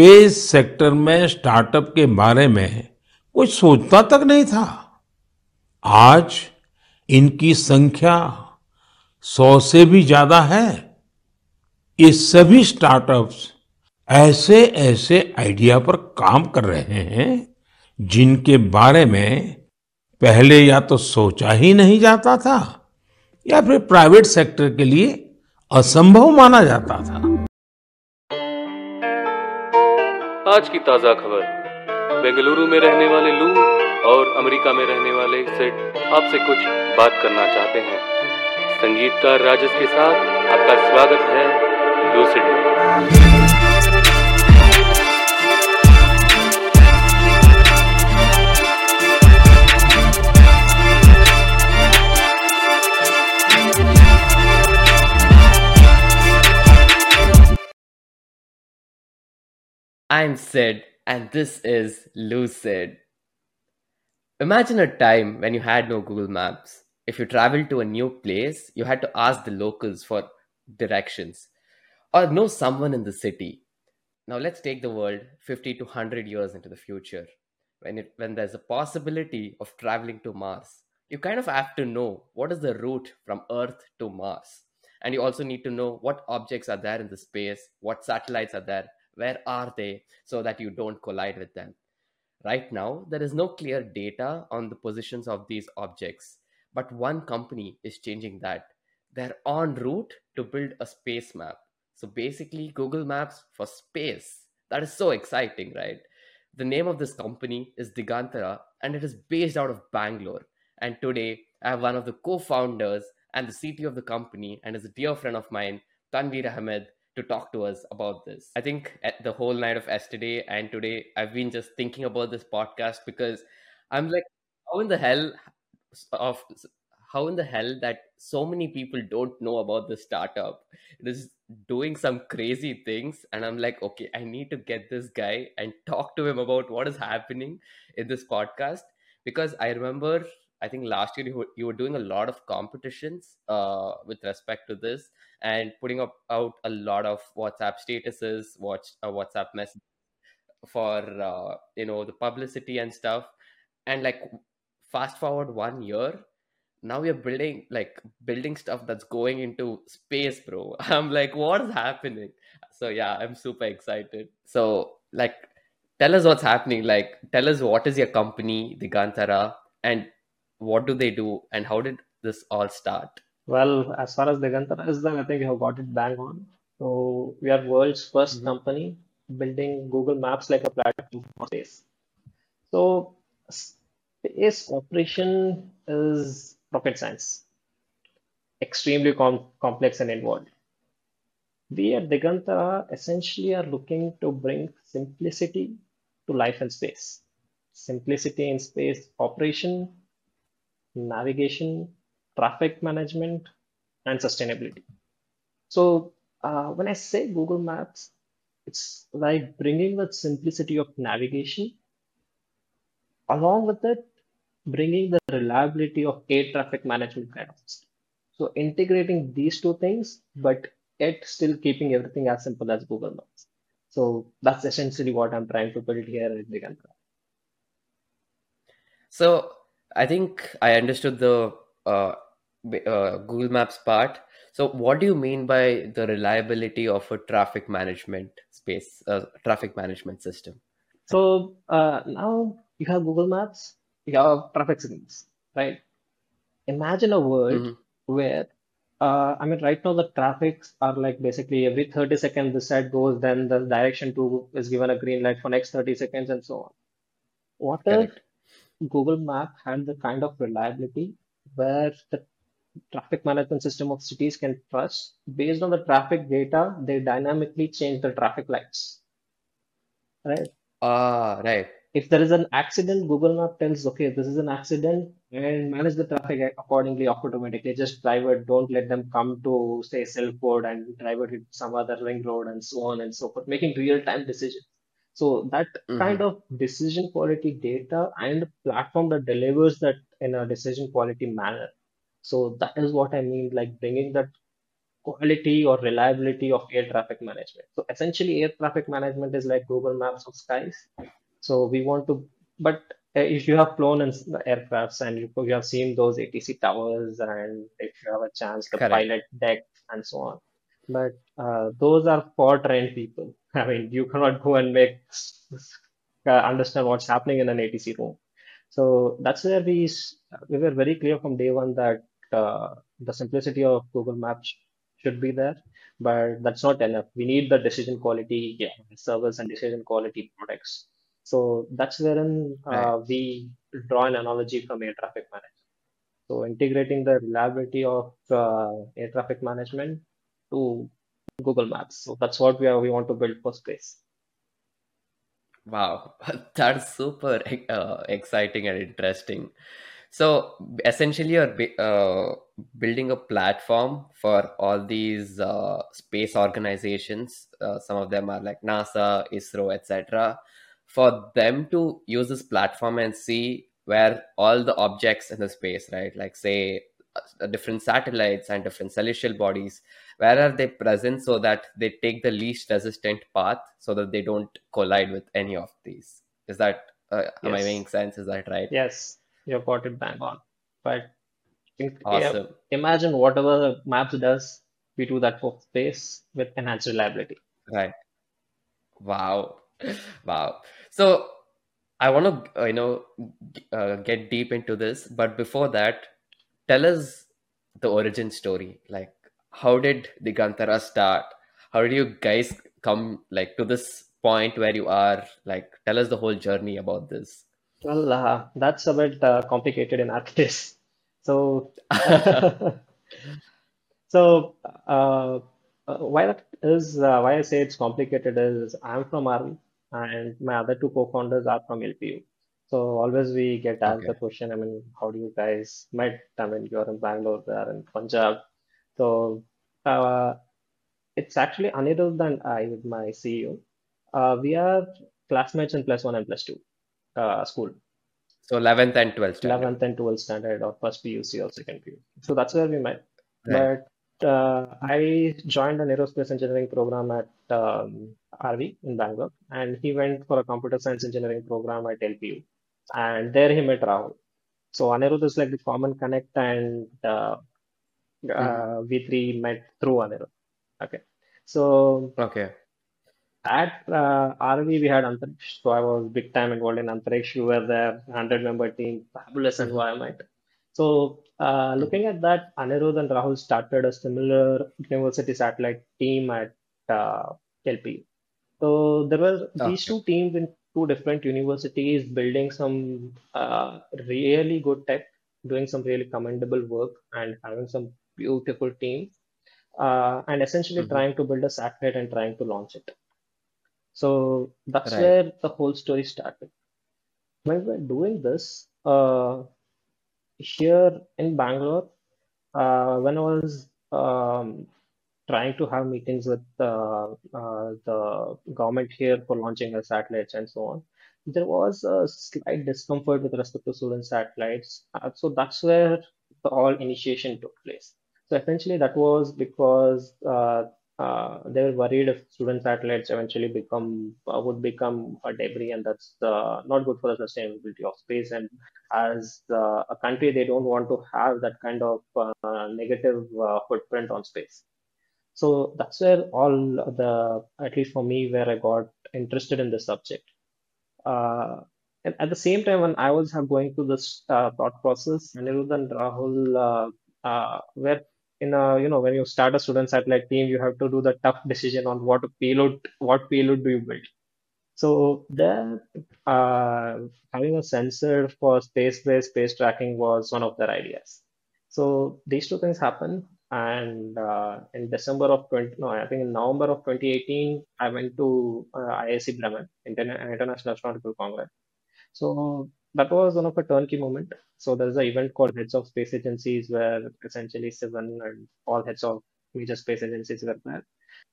Space sector में startup के बारे में कोई सोचता तक नहीं था। आज इनकी संख्या सौ से भी ज़्यादा है। ये सभी स्टार्टअप्स ऐसे ऐसे आइडिया पर काम कर रहे हैं जिनके बारे में पहले या तो सोचा ही नहीं जाता था या फिर प्राइवेट सेक्टर के लिए असंभव माना जाता था। आज की ताज़ा खबर। बेंगलुरु में रहने वाले लू और अमेरिका में रहने वाले सेट आपसे कुछ बात करना चाहते हैं। संगीतकार राजस के साथ आपका स्वागत है लूसिड में। I'm Sid, and this is Lucid. Imagine a time when you had no Google Maps. If you traveled to a new place, you had to ask the locals for directions or know someone in the city. Now let's take the world 50 to 100 years into the future. When, it, when there's a possibility of traveling to Mars, you kind of have to know what is the route from Earth to Mars. And you also need to know what objects are there in the space, what satellites are there, where are they, so that you don't collide with them. Right now, there is no clear data on the positions of these objects, but one company is changing that. They're en route to build a space map. So basically, Google Maps for space. That is so exciting, right? The name of this company is Digantara and it is based out of Bangalore. And today, I have one of the co founders and the CTO of the company and is a dear friend of mine, Tanveer Ahmed, to talk to us about this. I think at the whole night of yesterday and today, I've been just thinking about this podcast because I'm like, how in the hell of how in the hell that so many people don't know about this startup? It is doing some crazy things, and I'm like, okay, I need to get this guy and talk to him about what is happening in this podcast because I remember I think last year you were, you were doing a lot of competitions uh, with respect to this and putting up out a lot of WhatsApp statuses, watch uh, WhatsApp messages for uh, you know the publicity and stuff. And like fast forward one year, now we're building like building stuff that's going into space, bro. I'm like, what is happening? So yeah, I'm super excited. So like, tell us what's happening. Like, tell us what is your company, Digantara, and what do they do and how did this all start? Well, as far as Digantara is then I think you have got it bang on. So we are world's 1st Mhm. company building Google Maps like a platform for space. So space operation is rocket science, extremely com complex and involved. We at Digantara essentially are looking to bring simplicity to life and space. Simplicity in space operation, navigation, traffic management, and sustainability. So uh, when I say Google Maps, it's like bringing the simplicity of navigation along with it, bringing the reliability of air traffic management kind of. So integrating these two things, but yet still keeping everything as simple as Google Maps. So that's essentially what I'm trying to build here at Digantara. So I think I understood the uh, uh, Google Maps part. So what do you mean by the reliability of a traffic management space, uh, traffic management system? So uh, now you have Google Maps, you have traffic signals, right? Imagine a world Mhm. where, uh, I mean, right now the traffics are like basically every 30 seconds this side goes, then the direction to is given a green light for next 30 seconds and so on. What if Correct. Google Map had the kind of reliability where the traffic management system of cities can trust based on the traffic data, they dynamically change the traffic lights, right? Ah, right. if there is an accident, Google Map tells, okay, this is an accident and manage the traffic accordingly automatically. Just drive it, don't let them come to say Silk Board and drive it hit some other ring road and so on and so forth, making real-time decisions. So that kind hmm of decision quality data and platform that delivers that in a decision quality manner. So that is what I mean, like bringing that quality or reliability of air traffic management. So essentially, air traffic management is like Google Maps of skies. So we want to, but uh, if you have flown in the aircrafts and you, you have seen those ATC towers, and if you have a chance, the Correct. pilot deck and so on. But uh, those are for trained people. I mean, you cannot go and make uh, understand what's happening in an ATC room. So that's where we we were very clear from day one that uh, the simplicity of Google Maps should be there, but that's not enough. We need the decision quality, yeah, service and decision quality products. So that's wherein Right. uh, we draw an analogy from air traffic management. So integrating the reliability of uh, air traffic management to Google Maps. So that's what we are we want to build for space. Wow, that's super uh, exciting and interesting. So essentially, you're uh, building a platform for all these uh, space organizations. Uh, some of them are like NASA, ISRO, etc. For them to use this platform and see where all the objects in the space, right? Like say uh, different satellites and different celestial bodies where are they present so that they take the least resistant path so that they don't collide with any of these? Is that uh, am i making sense? Is that right? Yes, you've got it bang on. But think, yeah, awesome. imagine whatever Maps does, we do that for space with enhanced reliability. right. Wow. Wow. So i want to uh, you know uh, get deep into this but before that tell us the origin story like how did Digantara start how did you guys come like to this point where you are like tell us the whole journey about this Well, uh, that's a bit uh, complicated in our case. So, so uh, uh, why that is uh, why I say it's complicated is I'm from Army and my other two co-founders are from LPU. So always we get asked the question, I mean, how do you guys met? I mean, you're in Bangalore, they're in Punjab. So uh, it's actually Anirudh and I, my CEO. Uh, we are classmates in plus one and plus two uh, school. So 11th and 12th standard. 11th and 12th standard or first PUC or second PUC. So that's where we met. Right. But uh, I joined an aerospace engineering program at um, RV in Bangalore, and he went for a computer science engineering program at LPU, and there he met Rahul. So Anirudh is like the common connect, and uh, Mhm. uh, we three met through Anirudh. Okay, so Okay. at uh, RV we had Antariksh, so I was big time involved in Antariksh. We were there, 100 member team, fabulous Mhm. environment. So, uh, Mhm. looking at that, Anirudh and Rahul started a similar university satellite team at uh, LPU. So there were these two teams in two different universities building some uh, really good tech, doing some really commendable work, and having some beautiful team uh, and essentially Mhm. trying to build a satellite and trying to launch it. So that's Right. where the whole story started. When we were doing this, uh, here in Bangalore, uh, when I was um, trying to have meetings with uh, uh, the government here for launching our satellites and so on, there was a slight discomfort with respect to student satellites. Uh, so that's where the all initiation took place. So essentially, that was because uh, uh, they were worried if student satellites eventually become uh, would become a debris, and that's uh, not good for the sustainability of space. And as uh, a country, they don't want to have that kind of uh, negative footprint on space. So that's where all the, at least for me, where I got interested in this subject. And at the same time, when I was going through this thought process, Anirudh and Rahul uh, were in a, you know, when you start a student satellite team, you have to do the tough decision on what payload, what payload do you build. So there, uh, having a sensor for space-based space tracking was one of their ideas. So these two things happened, and uh, in December of 20, no, I think in November of 2018, I went to uh, IAC Bremen, Interna- International Astronautical Congress. So that was one of a turnkey moment. So there's an event called Heads of Space Agencies, where essentially seven and all heads of major space agencies were there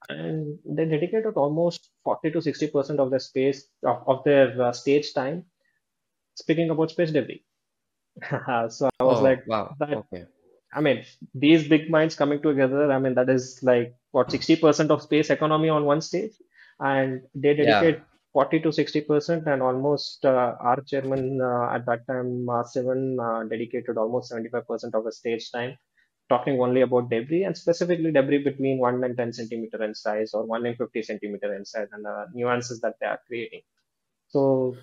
and they dedicated almost 40 to 60 percent of their space of, of their uh, stage time speaking about space debris so i was Oh, like wow. that Okay. I mean, these big minds coming together, I mean, that is like what 60% of space economy on one stage, and they Yeah, dedicate 40 to 60%, and almost uh, our chairman uh, at that time, Sivan, uh, dedicated almost 75% of his stage time talking only about debris and specifically debris between 1 and 10 centimeter in size or 1 and 50 centimeter in size and the nuances that they are creating. So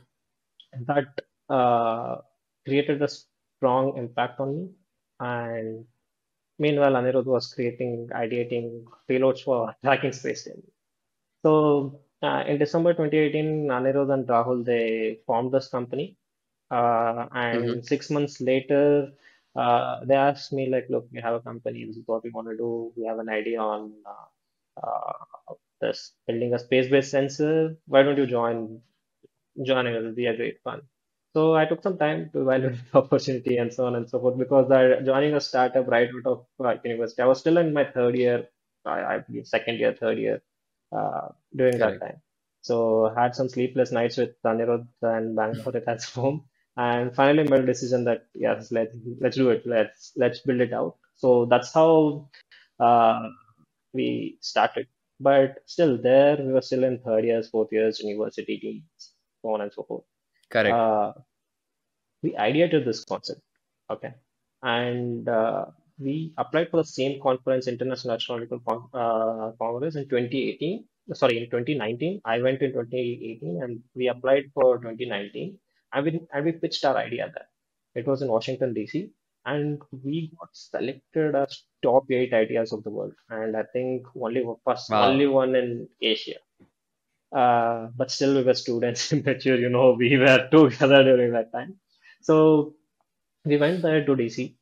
that uh, created a strong impact on me. And meanwhile, Anirudh was creating, ideating payloads for tracking space. So uh, in December 2018, Anirudh and Rahul they formed this company, uh, and six months later, uh, they asked me like, look, we have a company. This is what we want to do. We have an idea on uh, uh, this building a space-based sensor. Why don't you join? Joining us will be a great fun. So I took some time to evaluate the opportunity and so on and so forth because I joining a startup right out of uh, university. I was still in my third year, I, I believe second year, third year, uh, during that time. So had some sleepless nights with Anirudh and Bangalore at home, and finally made a decision that yes, let's let's do it. Let's let's build it out. So that's how uh, we started. But still, there we were still in third years, fourth years, university teams, so on and so forth. correct. Uh, we ideated this concept, okay, and uh, we applied for the same conference, International Astronomical Con uh, Congress, in 2018. Sorry, in 2019. I went in 2018, and we applied for 2019, and we and we pitched our idea there. It was in Washington D.C. And we got selected as top eight ideas of the world, and I think only first only one in Asia. Uh, but still, we were students, immature, you know, we were together during that time. So we went there to DC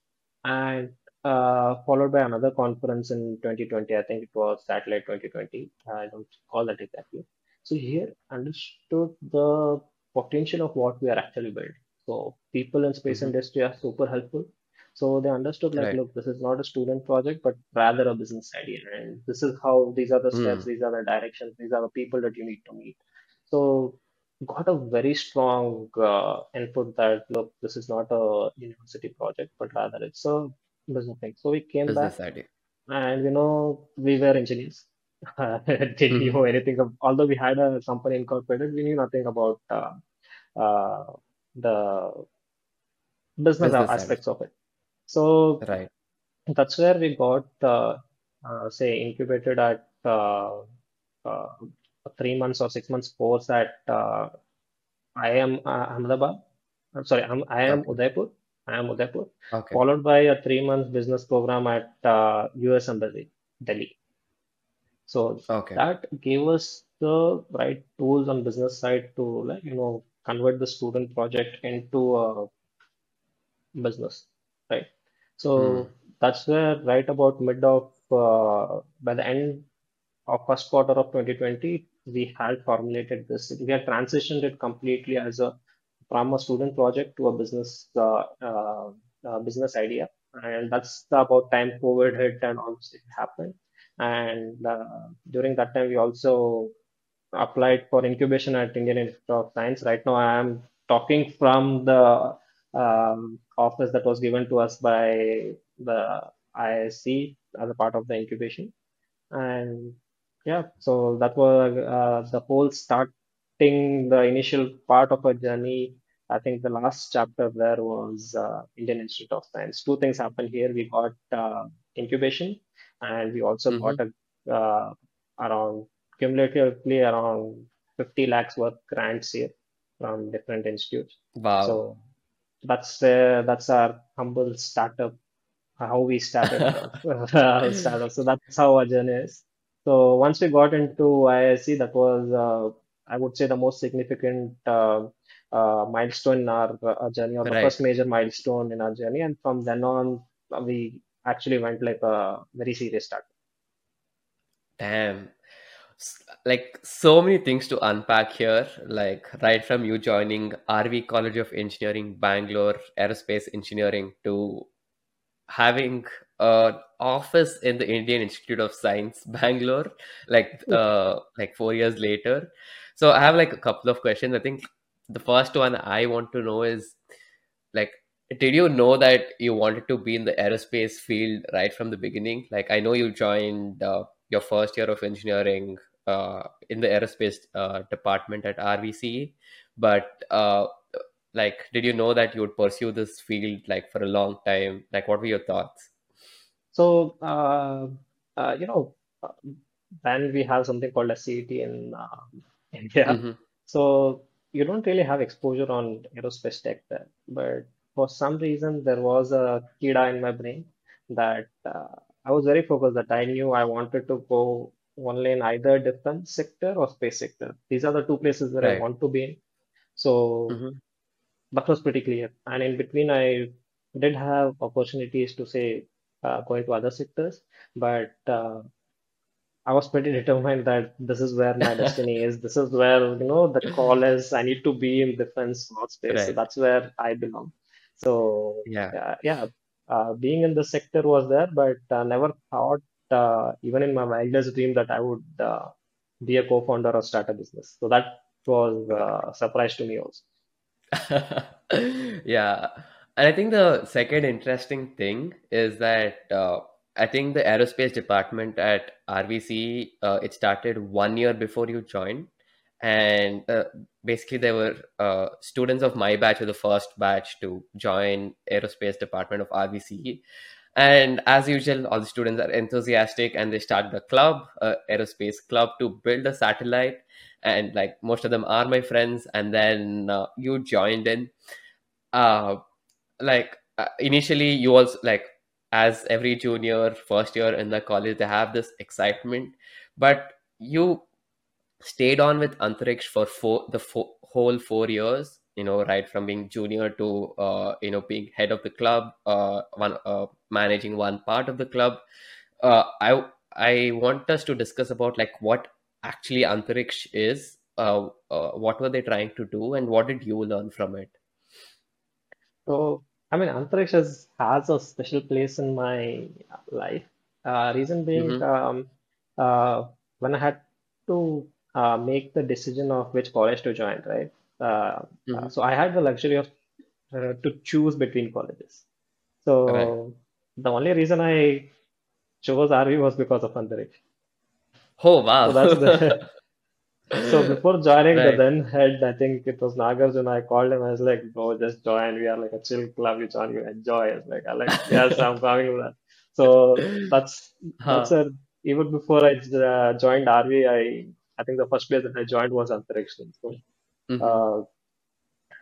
and uh, followed by another conference in 2020. I think it was Satellite 2020. I don't recall that exactly. So here understood the potential of what we are actually building. So people in space hmm industry are super helpful. So they understood like, Right. look, this is not a student project, but rather a business idea. And this is how these are the steps, Mm. these are the directions, these are the people that you need to meet. So got a very strong uh, input that look, this is not a university project, but rather it's a business thing. So we came back idea. and you know we were engineers. Didn't hmm know anything of, although we had a company incorporated, we knew nothing about uh, uh, the business Business side. aspects of it. So Right. that's where we got uh, uh, say incubated at uh, uh, three months or six months course at uh, IIM uh, Ahmedabad. I'm sorry, I'm, IIM Okay. Udaipur. IIM Udaipur, Okay. followed by a three month business program at uh, US Embassy, Delhi. So Okay. that gave us the right tools on business side to like you know convert the student project into a business, right? Mm. So that's where right about mid of uh, by the end of first quarter of 2020, we had formulated this. We had transitioned it completely as a from a student project to a business uh, uh, uh, business idea, and that's about time COVID hit and all this happened. And during that time, we also applied for incubation at Indian Institute of Science. Right now, I am talking from the um, office that was given to us by the IISc as a part of the incubation. And yeah, so that was uh, the whole starting the initial part of a journey. I think the last chapter there was uh, Indian Institute of Science. Two things happened here. We got uh, incubation, and we also hmm got a uh, around cumulatively around 50 lakhs worth grants here from different institutes. Wow. So that's uh, that's our humble startup how we started startup. So that's how our journey is. So once we got into IISc, that was, uh, I would say, the most significant uh, uh, milestone in our, uh, journey, or the Right. first major milestone in our journey. And from then on, uh, we actually went like a very serious start. Damn. Like so many things to unpack here, like right from you joining RV College of Engineering, Bangalore, Aerospace Engineering, to having an office in the Indian Institute of Science, Bangalore, like uh like four years later. So I have like a couple of questions. I think the first one I want to know is like did you know that you wanted to be in the aerospace field right from the beginning? Like, I know you joined uh, your first year of engineering uh, in the aerospace uh, department at RVC, but uh, like, did you know that you would pursue this field like for a long time? Like, what were your thoughts? So, uh, uh, you know, uh, then we have something called a CET in uh, India. hmm So you don't really have exposure on aerospace tech there. But for some reason, there was a kida in my brain that uh, I was very focused that I knew I wanted to go only in either defense sector or space sector. These are the two places where I want to be in. So hmm that was pretty clear. And in between, I did have opportunities to say uh, go into other sectors, but uh, I was pretty determined that this is where my destiny is. This is where, you know, the call is. I need to be in defense space. So that's where I belong. So, Yeah. uh, yeah, uh, being in the sector was there, but uh, never thought, uh, even in my wildest dream, that I would uh, be a co-founder or start a business. So that was uh, a surprise to me also. Yeah. And I think the second interesting thing is that uh, I think the aerospace department at RVC, uh, it started one year before you joined. And uh, basically, there were uh, students of my batch were the first batch to join aerospace department of RVC. And as usual, all the students are enthusiastic and they start the club, uh, aerospace club, to build a satellite. And like most of them are my friends. And then uh, you joined in. Uh, like initially, you also like as every junior first year in the college, they have this excitement, but you stayed on with Antariksh for four, the whole four years. You know, right from being junior to uh, you know being head of the club, uh, one uh, managing one part of the club. Uh, I I want us to discuss about like what actually Antariksh is. Uh, uh, what were they trying to do, and what did you learn from it? So, I mean, Antariksh has, has a special place in my life. Uh, reason being, Mm-hmm. um, uh, when I had to uh, make the decision of which college to join, right? Uh, uh, Mm-hmm. so I had the luxury of uh, to choose between colleges. Right. So the only reason I chose RV was because of Antariksh. Oh So that's wow. the So before joining the then head, I think it was Nagarjuna. I called him. I was like, "Bro, just join. We are like a chill club. You join, you enjoy." I was like, "I like, yes, I'm coming with that." So that's that's Huh. a even before I uh, joined RV, I I think the first place that I joined was Antariksh. So Mm-hmm. uh,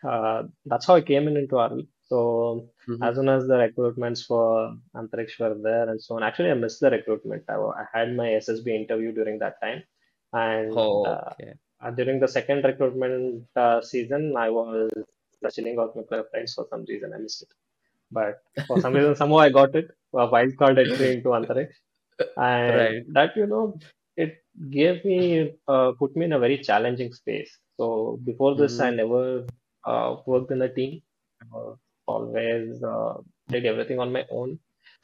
uh, that's how I came in into RV. So Mm-hmm. as soon as the recruitments for Antariksh were there and so on, actually I missed the recruitment. I, I had my SSB interview during that time, and Oh, okay. uh, during the second recruitment uh, season, I was chilling out with my friends for some reason. I missed it, but for some reason, somehow I got it. A wild card entry into Antariksh, and Right. that you know, it gave me uh, put me in a very challenging space. So before this, I Mm-hmm. never uh, worked in a team. Uh, always uh, did everything on my own.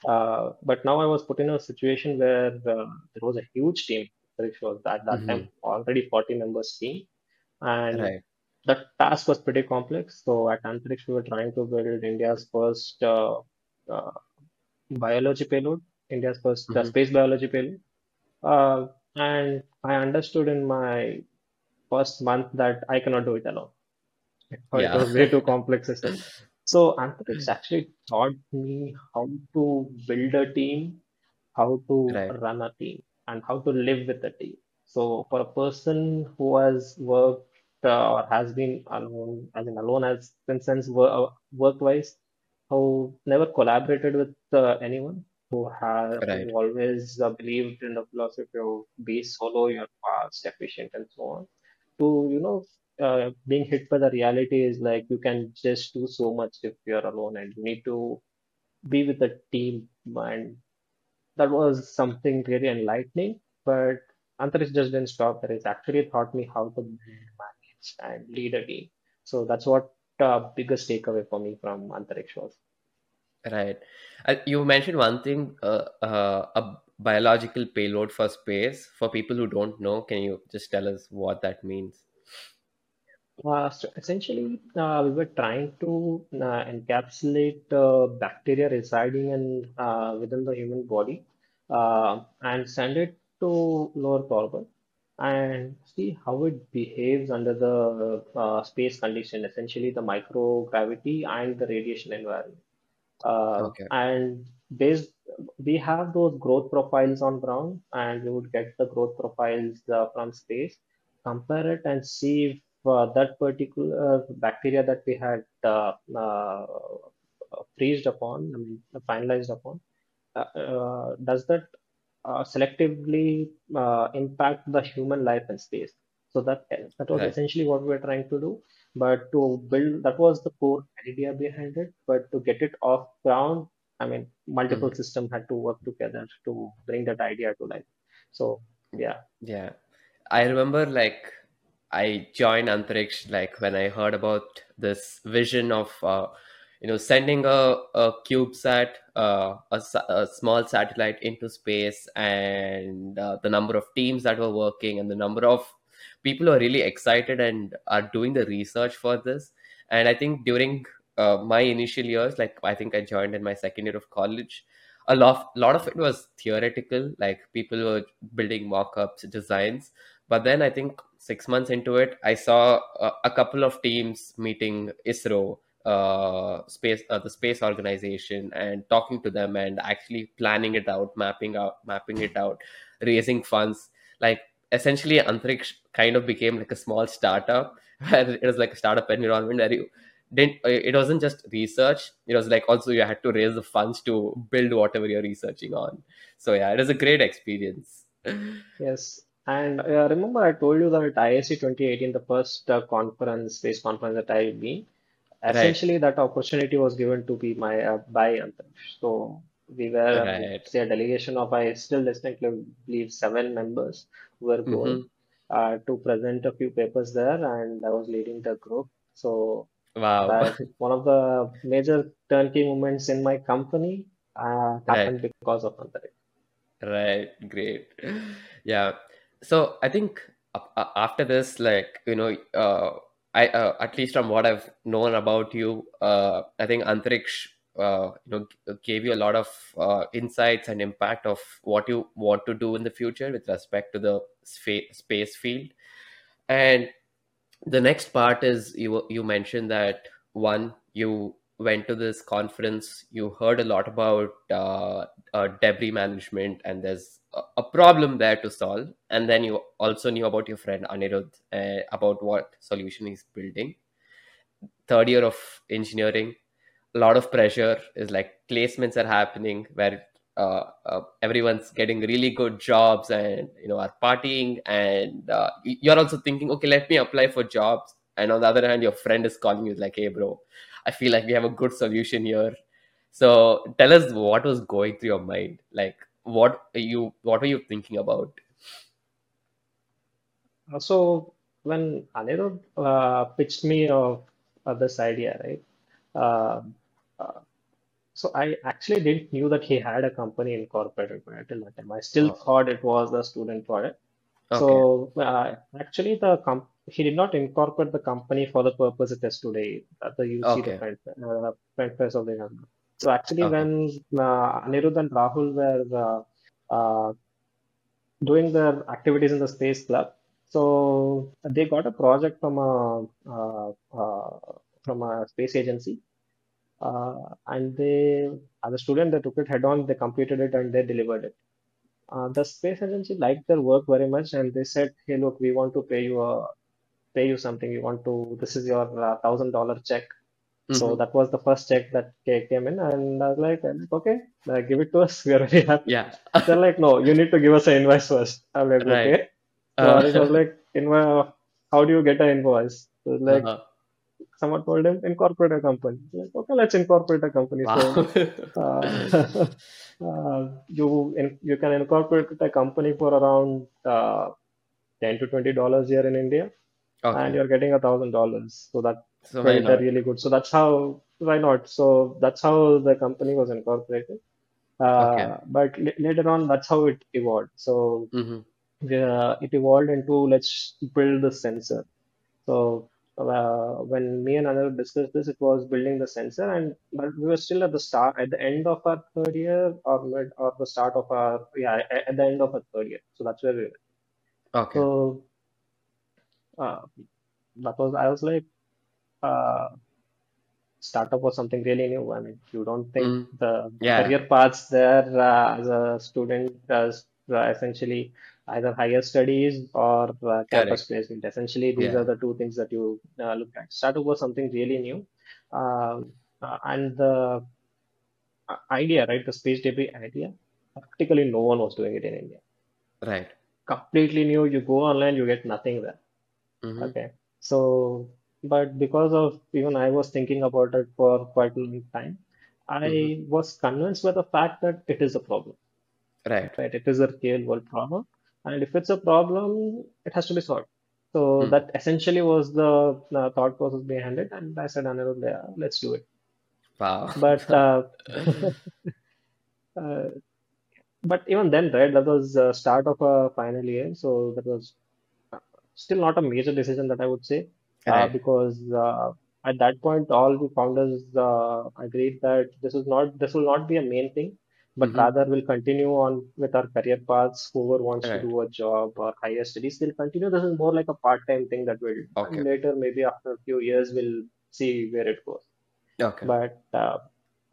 Uh, but now I was put in a situation where uh, there was a huge team. Which was at that Mm-hmm. time already 40 members team, and Right. the task was pretty complex. So at Antariksh, we were trying to build India's first uh, uh, biology payload, India's first uh, Mm-hmm. space biology payload. Uh, and I understood in my first month that I cannot do it alone. It Yeah. was way too complex system. So Antariksh actually taught me how to build a team, how to Right. run a team, and how to live with a team. So for a person who has worked uh, or has been alone, as in alone as in sense work, work-wise, who never collaborated with uh, anyone, who have Right. always uh, believed in the philosophy of be solo, you're fast, efficient, and so on. To you know, uh, being hit by the reality is like you can just do so much if you're alone, and you need to be with a team. And that was something really enlightening. But Antariksh just didn't stop there. It actually taught me how to manage and lead a team. So that's what uh, biggest takeaway for me from Antariksh was. Right. Uh, you mentioned one thing, uh, uh, a biological payload for space. For people who don't know, can you just tell us what that means? Uh, so essentially, uh, we were trying to uh, encapsulate uh, bacteria residing in uh, within the human body uh, and send it to lower orbit and see how it behaves under the uh, space condition, essentially the microgravity and the radiation environment. Uh, Okay. and based, we have those growth profiles on ground, and we would get the growth profiles uh, from space, compare it, and see if uh, that particular bacteria that we had uh, uh, freezed upon, I mean, finalized upon, uh, uh, does that uh, selectively uh, impact the human life in space? So that that was Right. essentially what we were trying to do. But to build, that was the core idea behind it. But to get it off ground, I mean, multiple Mhm. systems had to work together to bring that idea to life. So yeah, Yeah. I remember like I joined Antariksh like when I heard about this vision of uh, you know sending a, a CubeSat, uh, a, a small satellite into space, and uh, the number of teams that were working and the number of people who are really excited and are doing the research for this. And I think during uh, my initial years, like I think I joined in my second year of college, a lot, lot of it was theoretical. Like people were building mock-ups, designs but then I think six months into it, I saw a, a couple of teams meeting ISRO, uh, space, uh, the space organization, and talking to them and actually planning it out, mapping out, mapping it out, raising funds. Like essentially, Antariksh kind of became like a small startup where it was like a startup environment where you didn't. It wasn't just research. It was like also you had to raise the funds to build whatever you're researching on. So yeah, it was a great experience. yes. And uh, remember, I told you that IAC 2018, the first uh, conference, space conference that I've been, Right, essentially that opportunity was given to be my uh, by Antariksh. So we were, mean, right. say a delegation of I still distinctly believe seven members were going hmm uh, to present a few papers there, and I was leading the group. So Wow. one of the major turnkey moments in my company uh, Right, happened because of Antariksh. right. Great. Yeah. So I think after this, like, you know, uh, I uh, at least from what I've known about you, uh, I think Antariksh, uh, you know, gave you a lot of uh, insights and impact of what you want to do in the future with respect to the spa- space field. And the next part is you you mentioned that one you went to this conference you heard a lot about uh, uh, debris management and there's a, problem there to solve. And then you also knew about your friend anirudh uh, about what solution he's building. Third year of engineering a lot of pressure is like placements are happening where uh, uh, everyone's getting really good jobs and you know are partying. And uh, you're also thinking okay let me apply for jobs. And on the other hand your friend is calling you like hey bro i feel like we have a good solution here. So tell us what was going through your mind like what are you what were you thinking about Uh, So when Anirudh uh, pitched me of, of this idea, right? Uh, uh, so I actually didn't knew that he had a company incorporated by till that time. I still oh, thought it was a student product. okay So uh, actually, the com he did not incorporate the company for the purpose it is today. That the the okay front uh, front face of the number. So actually, okay when uh, Anirudh and Rahul were uh, uh, doing their activities in the space club. So they got a project from a uh, uh, from a space agency, uh, and they, as a student, they took it head on. They completed it and they delivered it. Uh, the space agency liked their work very much, and they said, "Hey, look, we want to pay you a pay you something. We want to. This is your thousand dollar check." So mm-hmm. that was the first check that came in, and I was like, "Okay, uh, give it to us. We are very happy." yeah They're like, no, you need to give us an invoice first. I'm like, right okay. So uh, Arish was like, invoice, how do you get an invoice? So like, uh-huh. someone told him, incorporate a company. Like, okay, let's incorporate a company. So uh, uh, you in, you can incorporate a company for around uh, 10 to 20 dollars here in India, and you're getting a thousand dollars. So that so uh, not really good. So that's how, why not? So that's how the company was incorporated. okay Uh, but l later on, that's how it evolved. So mm-hmm. uh, it evolved into let's build the sensor. So uh, when me and Anil discussed this, it was building the sensor, and but we were still at the start, at the end of our third year, or mid, or the start of our yeah, at, at the end of our third year. So that's where we were. Okay. So uh, that was I was like, uh, startup was something really new. I mean, you don't think Mm, the yeah. career paths there uh, as a student as uh, essentially either higher studies or uh, campus placement. Essentially, these Yeah. are the two things that you uh, look at. Startup was something really new, um, uh, and the idea, right, the space debris idea, practically no one was doing it in India. Right. Completely new. You go online, you get nothing there. hmm Okay. So, but because of even I was thinking about it for quite a long time, I was convinced by the fact that it is a problem, Right. right? It is a real world problem. And if it's a problem, it has to be solved. So Mm. that essentially was the uh, thought process behind it. And I said, Anirudh, yeah, let's do it. Wow. But uh, uh, but even then, right, that was uh, start of a final year. So that was uh, still not a major decision that I would say, Right. because uh, at that point, all the founders uh, agreed that this is not this will not be a main thing, but hmm rather we'll continue on with our career paths. Whoever wants to do a job or higher studies, they'll continue. This is more like a part-time thing that we'll do, Okay. later maybe after a few years we'll see where it goes. Okay. But uh,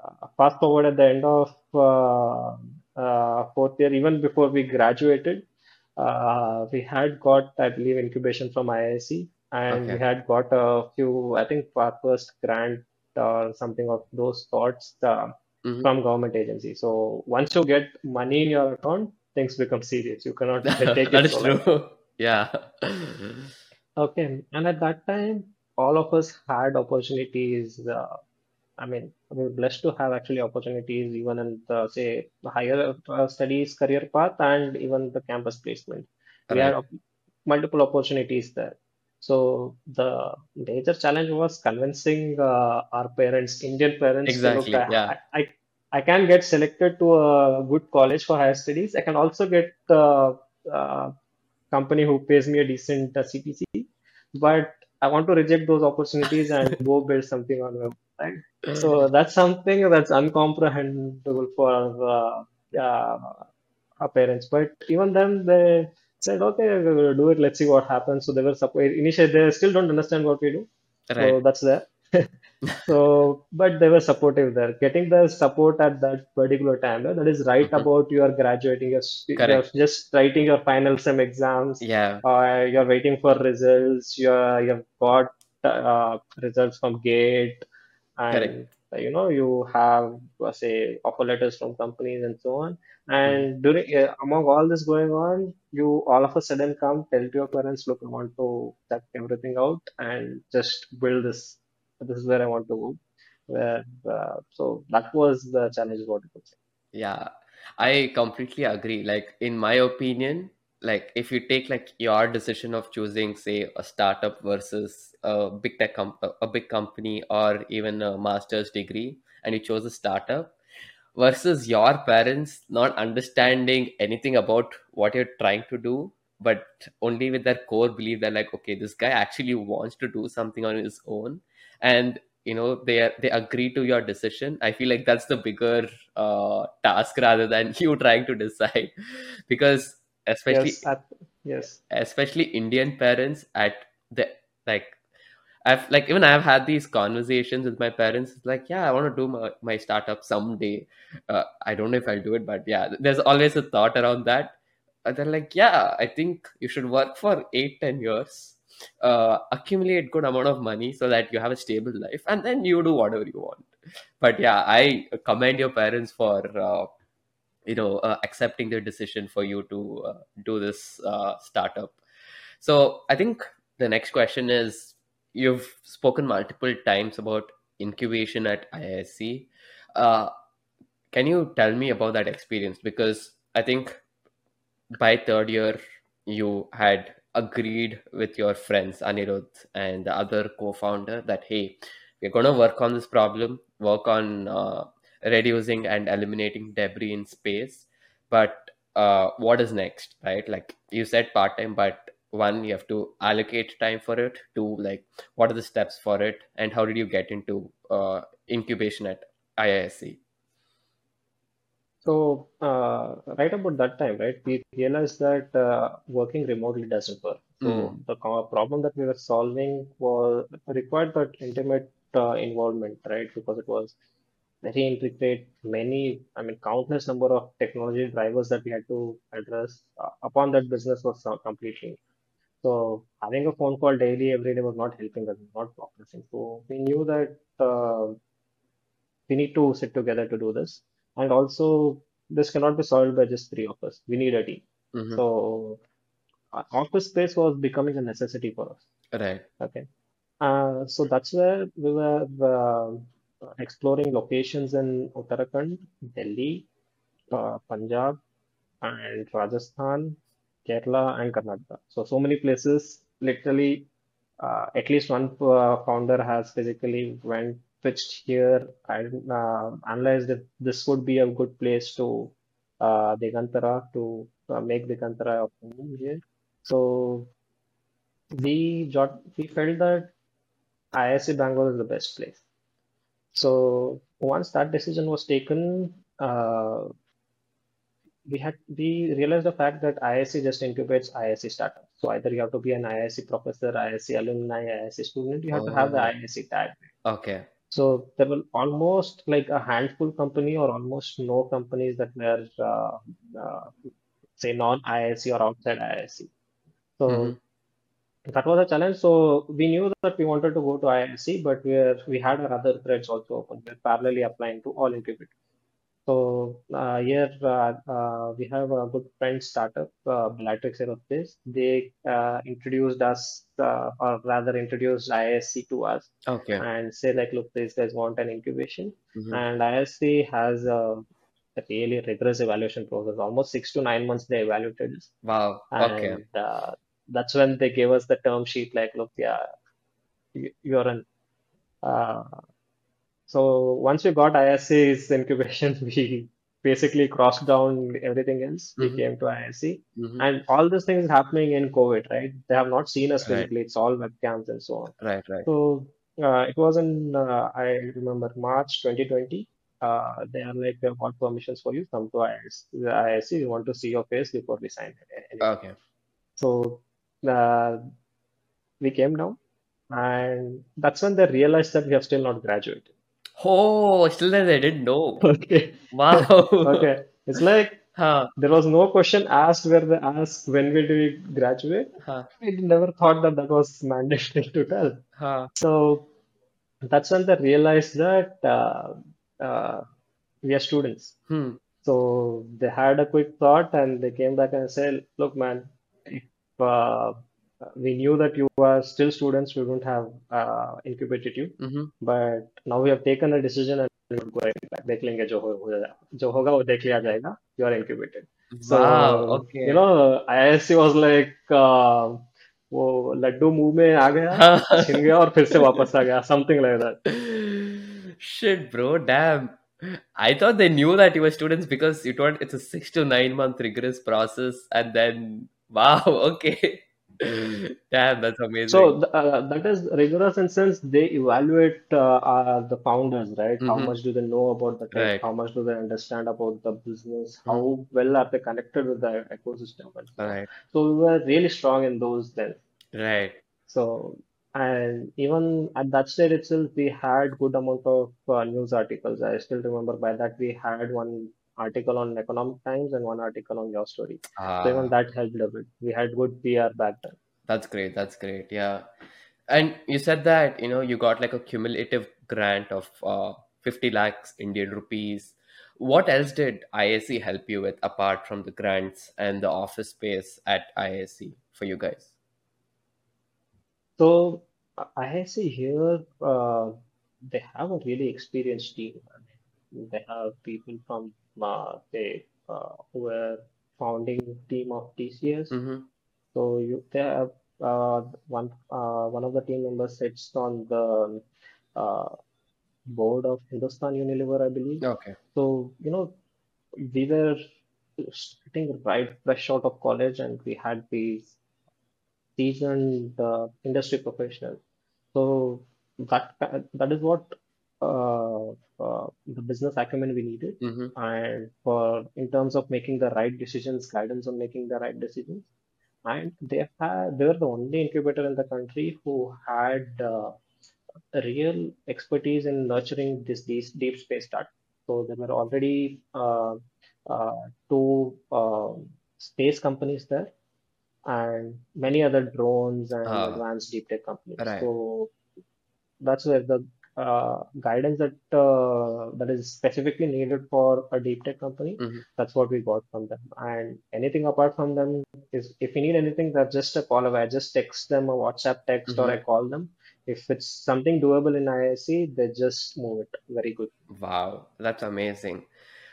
uh, fast forward at the end of uh, uh, fourth year, even before we graduated, uh, we had got, I believe, incubation from IISc, and we had got a few, I think, our first grant or something of those sorts uh, hmm from government agency. So once you get money in your account, things become serious. You cannot take That it is so lightly. true. Yeah. Okay, and at that time, all of us had opportunities. Uh, I mean, we were blessed to have actually opportunities even in the, say, higher uh, studies career path and even the campus placement. We had op multiple opportunities there. So the major challenge was convincing uh, our parents, Indian parents, look, Exactly. I, Yeah. I, I I can get selected to a good college for higher studies. I can also get uh, uh, company who pays me a decent uh, CTC, but I want to reject those opportunities and go build something on my own, right? So that's something that's uncomprehendable for uh, uh, our parents. But even then, they said, okay, we will do it. Let's see what happens. So they were support. Initially, they still don't understand what we do. So that's there. So, but they were supportive there. Getting the support at that particular time, that is right hmm about you are graduating, you're, you're Correct. just writing your final sem exams, Yeah. uh, you're waiting for results, you're, you've got uh, results from GATE, Correct. and uh, you know, you have, uh, say, offer letters from companies and so on. hmm And during uh, among all this going on, you all of a sudden come tell to your parents, look, I want to check everything out and just build this. This is where I want to go. Where uh, so that was the challenge, what I could say. Yeah, I completely agree. Like, in my opinion, like if you take like your decision of choosing, say, a startup versus a big tech com a a big company or even a master's degree, and you chose a startup versus your parents not understanding anything about what you're trying to do, but only with their core belief that like, okay, this guy actually wants to do something on his own, and you know they are, they agree to your decision. I feel like that's the bigger uh, task rather than you trying to decide, because especially Yes, at, yes, especially Indian parents at the like I've like even I've had these conversations with my parents. It's like, yeah, I want to do my, my startup someday. Uh, I don't know if I'll do it, but yeah, there's always a thought around that. And they're like, yeah, I think you should work for eight, ten years, uh, accumulate good amount of money so that you have a stable life, and then you do whatever you want. But yeah, I commend your parents for uh, you know uh, accepting their decision for you to uh, do this uh, startup. So I think the next question is you've spoken multiple times about incubation at IISc. Uh, can you tell me about that experience? Because I think by third year you had agreed with your friends Anirudh and the other co-founder that hey, we're going to work on this problem, work on uh, reducing and eliminating debris in space. But uh, what is next, right? Like you said, part time, but one, you have to allocate time for it. Two, like what are the steps for it, and how did you get into uh, incubation at IISc? So uh, right about that time, right, we realized that uh, working remotely doesn't work. So Mm. the problem that we were solving was required that intimate uh, involvement, right? Because it was very intricate, many, I mean, countless number of technology drivers that we had to address. Uh, upon that business was completely. So having a phone call daily, every day was not helping us, not progressing. So we knew that uh, we need to sit together to do this. And also, this cannot be solved by just three of us. We need a team. hmm So uh, office space was becoming a necessity for us. Right. Okay. Uh, so that's where we were uh, exploring locations in Uttarakhand, Delhi, uh, Punjab, and Rajasthan, Kerala, and Karnataka. So, so many places. Literally, uh, at least one uh, founder has physically went pitched here and uh, analyzed if this would be a good place to uh, Digantara to uh, make Digantara a here. So we jot, we felt that IISc Bangalore is the best place. So once that decision was taken, uh, we had we realized the fact that IISc just incubates IISc startups. So either you have to be an IISc professor, IISc alumni, IISc student, you have to have the Oh, IISc tag. okay. So there were almost like a handful company or almost no companies that were uh, uh, say non-IISc or outside IISc. hmm So that was a challenge. So we knew that we wanted to go to IISc, but we were, we had our other threads also open. We're parallelly applying to all incubators. So uh, here uh, uh, we have a good friend startup, uh, Bellatrix Aerospace. They uh, introduced us, uh, or rather introduced IISc to us, Okay. and say like, look, these guys want an incubation, hmm and IISc has a, a really rigorous evaluation process. Almost six to nine months they evaluated us, Wow. Okay. and uh, that's when they gave us the term sheet. Like, look, yeah, you, you're an uh, so once we got IISc's incubation, we basically crossed down everything else. We hmm came to IISc, hmm and all these things happening in COVID, right? They have not seen us Right. physically. It's all webcams and so on. Right. Right. So uh, it was in uh, I remember March 2020. Uh, they are like, we have got permissions for you. Come to IISc. The IISc, we want to see your face before we sign anything. Okay. So uh, we came down, and that's when they realized that we have still not graduated. Oh, still then they didn't know. Okay. Wow. Okay. It's like Huh. there was no question asked where they asked when will we graduate. Huh. We never thought that that was mandatory to tell. Huh. So that's when they realized that uh, uh, we are students. Hmm. So they had a quick thought and they came back and said, "Look, man, uh, we knew that you are still students, we don't have uh, incubated you. Mm-hmm. But now we have taken a decision and will go देख लेंगे जो हो जो होगा वो देख लिया जाएगा. You are incubated. So wow, okay. you know, IISc was like. Uh, वो लड्डू मुंह में आ गया छिन गया और फिर से वापस आ गया something like that shit bro damn I thought they knew that you were students because you told it's a six to nine month rigorous process, and then wow, okay. Damn, that's So amazing. th- uh, that is rigorous in sense they evaluate uh, uh, the founders, right? How hmm much do they know about the tech? Right. How much do they understand about the business? Hmm. How well are they connected with the ecosystem and so on. Right. So we were really strong in those then. Right. So and even at that stage itself, we had good amount of uh, news articles. I still remember by that we had one article on Economic Times and one article on Your Story. So even Ah, that helped a bit. We had good PR back then. that's great. That's great. Yeah. And you said that, you know, you got like a cumulative grant of uh, 50 lakhs Indian rupees. What else did IISc help you with apart from the grants and the office space at IISc for you guys? So uh, IISc here, uh, they have a really experienced team. They have people from uh, they uh, who were founding team of TCS. Mm-hmm. So you they have uh, one uh, one of the team members sits on the uh, board of Hindustan Unilever, I believe. Okay. So you know we were starting right fresh out of college, and we had these seasoned uh, industry professionals. So that that is what the business acumen we needed, Mm-hmm. and for in terms of making the right decisions, guidance on making the right decisions. And they had they were the only incubator in the country who had uh, real expertise in nurturing this these deep space start. So there were already uh, uh, two uh, space companies there and many other drones and Uh, advanced deep tech companies. right. So that's where the uh, guidance that uh, that is specifically needed for a deep tech company, Mm-hmm. that's what we got from them. And anything apart from them is if you need anything, that's just a call away. I just text them a WhatsApp text or Mm-hmm. I call them. If it's something doable in IISc, they just move it very good. Wow, that's amazing.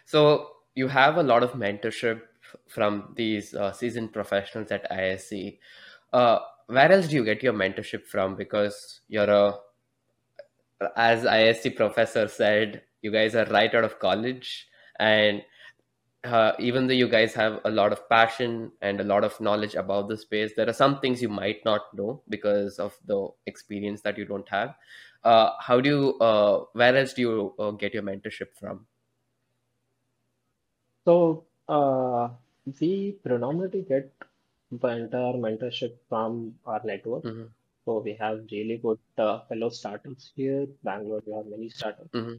So you have a lot of mentorship from these uh, seasoned professionals at IISc. Uh, where else do you get your mentorship from? Because you're a, as IISc professor said, you guys are right out of college, and uh, even though you guys have a lot of passion and a lot of knowledge about the space, there are some things you might not know because of the experience that you don't have. Uh, how do you, uh, where else do you uh, get your mentorship from? So uh, we predominantly get the entire mentorship from our network. hmm So we have really good uh, fellow startups here. Bangalore, we have many startups. hmm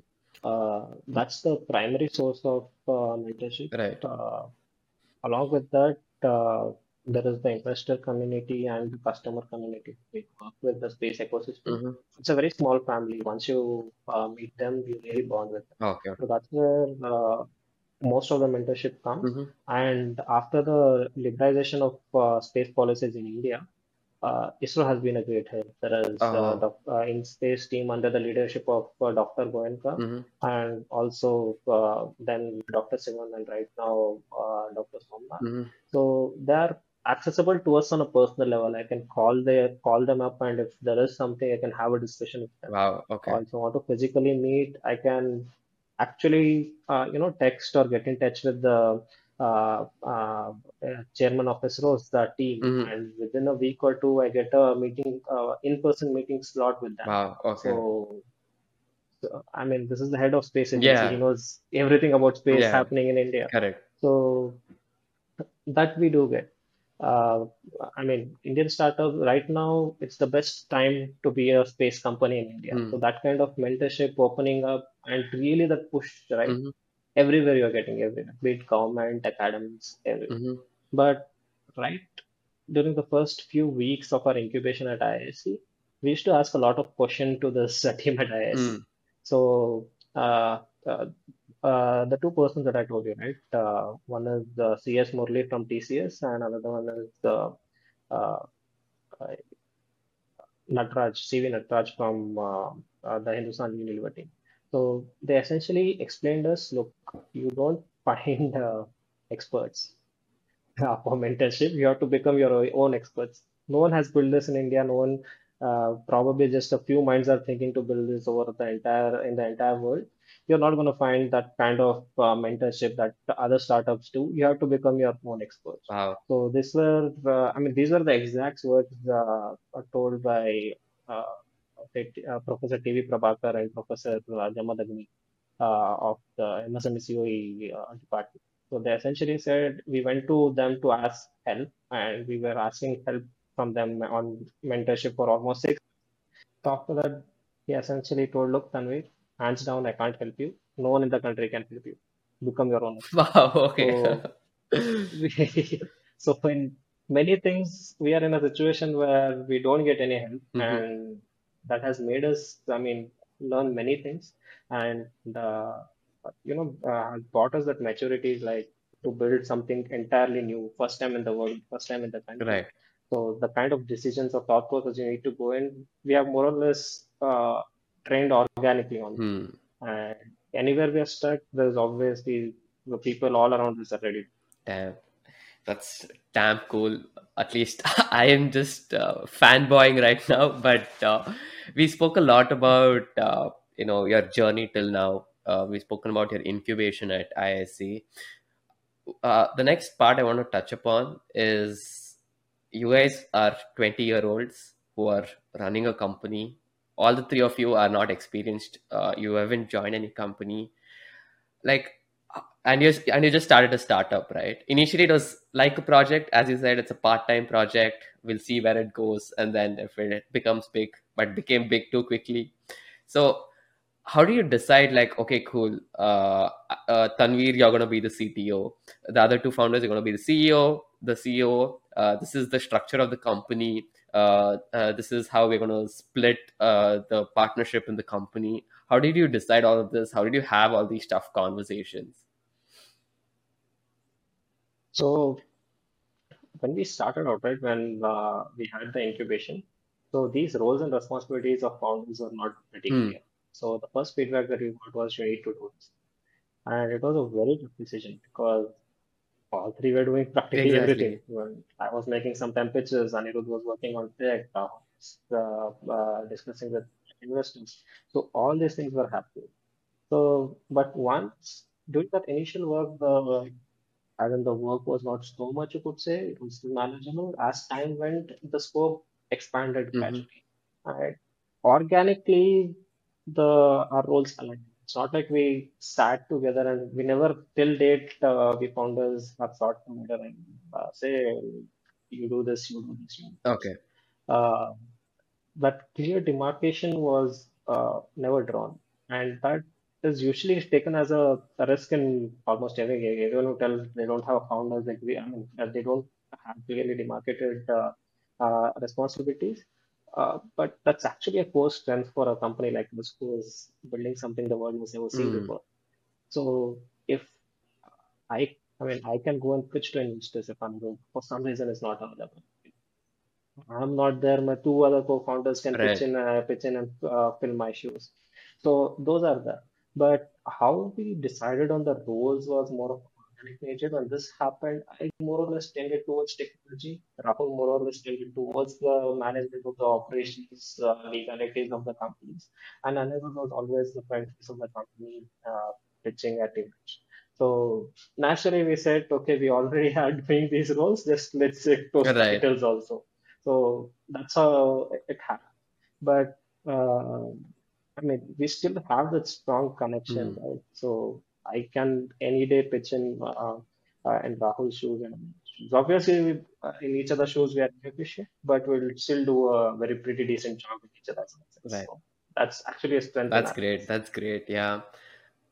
Uh, that's the primary source of uh, mentorship. Right. Uh, along with that, uh, there is the investor community and the customer community. We work with the space ecosystem. hmm It's a very small family. Once you uh, meet them, you really bond with them. Okay. So that's where uh, most of the mentorship comes. hmm And after the liberalization of uh, space policies in India, uh, ISRO has been a great help. There is uh, Uh, the uh, in-space team under the leadership of uh, Dr. Goenka hmm and also uh, then Dr. Sivan and right now uh, Dr. Somnath. hmm So they are accessible to us on a personal level. I can call their call them up, and if there is something, I can have a discussion with them. Wow. Okay. Also want to physically meet, I can actually uh, you know text or get in touch with the chairman of ISRO's the team, hmm and within a week or two, I get a meeting, uh, in-person meeting slot with them. Wow. Okay. So, so, I mean, this is the head of space agency. Yeah. He knows everything about space Yeah. happening in India. Correct. So that we do get. Uh, I mean, Indian startup right now, it's the best time to be a space company in India. Mm. So that kind of mentorship opening up and really that push, right? hmm Everywhere you're getting everywhere, be it government, academics, everywhere. hmm But right during the first few weeks of our incubation at IISc, we used to ask a lot of questions to this uh, team at IISc. Mm. So uh, uh, uh, the two persons that I told you, right? Uh, one is the CS Murli from TCS, and another one is the uh, uh, Natraj, CV Natraj from uh, uh, the Hindustan Unilever team. So they essentially explained us, look, you don't find uh, experts uh, for mentorship. You have to become your own experts. No one has built this in India. No one, uh, probably just a few minds are thinking to build this over the entire in the entire world. You're not going to find that kind of uh, mentorship that other startups do. You have to become your own experts. Wow. So this were, uh, I mean, these were the exact words uh, told by uh, Professor T.V. Prabhakar and Professor Jamadagni uh, of the MSME uh, department. So they essentially said we went to them to ask help, and we were asking help from them on mentorship for almost six. After that, he essentially told, "Look, Tanveer, hands down, I can't help you. No one in the country can help you. Become your own." Wow. Okay. So, so in many things, we are in a situation where we don't get any help, Mhm. and that has made us, I mean, learn many things, and uh, you know, uh, brought us that maturity, like to build something entirely new, first time in the world, first time in the country. Right. So the kind of decisions or thought process you need to go in, we have more or less uh, trained organically on. Hmm. And anywhere we are stuck, there's obviously the people all around us are ready. Damn. That's damn cool. At least I am just uh, fanboying right now. But uh, we spoke a lot about uh, you know your journey till now. Uh, we've spoken about your incubation at IISc. Uh, the next part I want to touch upon is you guys are 20 year olds who are running a company. All the three of you are not experienced. Uh, you haven't joined any company. Like, and you and you just started a startup, right? Initially, it was like a project, as you said, it's a part time project. We'll see where it goes, and then if it becomes big, but became big too quickly. So, how do you decide? Like, okay, cool. Uh, uh, Tanveer, you're gonna be the CTO. The other two founders, you're gonna be the CEO. The CEO. Uh, this is the structure of the company. Uh, uh, this is how we're going to split uh, the partnership in the company. How did you decide all of this? How did you have all these tough conversations? So when we started out, right, when uh, we had the incubation, so these roles and responsibilities of founders are not pretty Hmm. clear. So the first feedback that we got was you need to do this. And it was a very tough decision because all three were doing practically Exactly. everything. I was making some time pitches, Anirudh was working on tech, uh, uh, discussing with investors. So all these things were happening. So, but once during that initial work, the and the work was not so much, you could say, it was still manageable. As time went, the scope expanded hmm gradually. And organically, the our roles aligned. It's not like we sat together and we never, till date, uh, we founders have thought together and uh, say, you do this, you do this, you do this. Okay. Uh, that clear demarcation was uh, never drawn, and that is usually taken as a, a risk in almost every game. Everyone who tells they don't have founders agree, I mean, they don't have clearly demarcated uh, uh, responsibilities. Uh, but that's actually a core strength for a company like this who is building something the world has never seen Mm. before. So if I, I mean, I can go and pitch to investors if I'm good. For some reason, it's not available. I'm not there. My two other co-founders can pitch in, uh, pitch in and uh, fill my shoes. So those are there. But how we decided on the roles was more of organic nature. When this happened, I more or less tended towards technology. Rahul more or less tended towards the management of the operations, uh, legalities of the companies. And Anirudh was always the front face of the company, uh, pitching at events. So naturally, we said, okay, we already are doing these roles. Just let's take those Right. titles also. So that's how it happened. But uh, I mean, we still have that strong connection, Mm. right? So I can any day pitch in uh, uh, in Rahul's shoes and Obviously, we, uh, in each other's shoes, we are efficient, but we'll still do a very pretty decent job in each other's. Right. So that's actually a strength That's great. That's great. Yeah.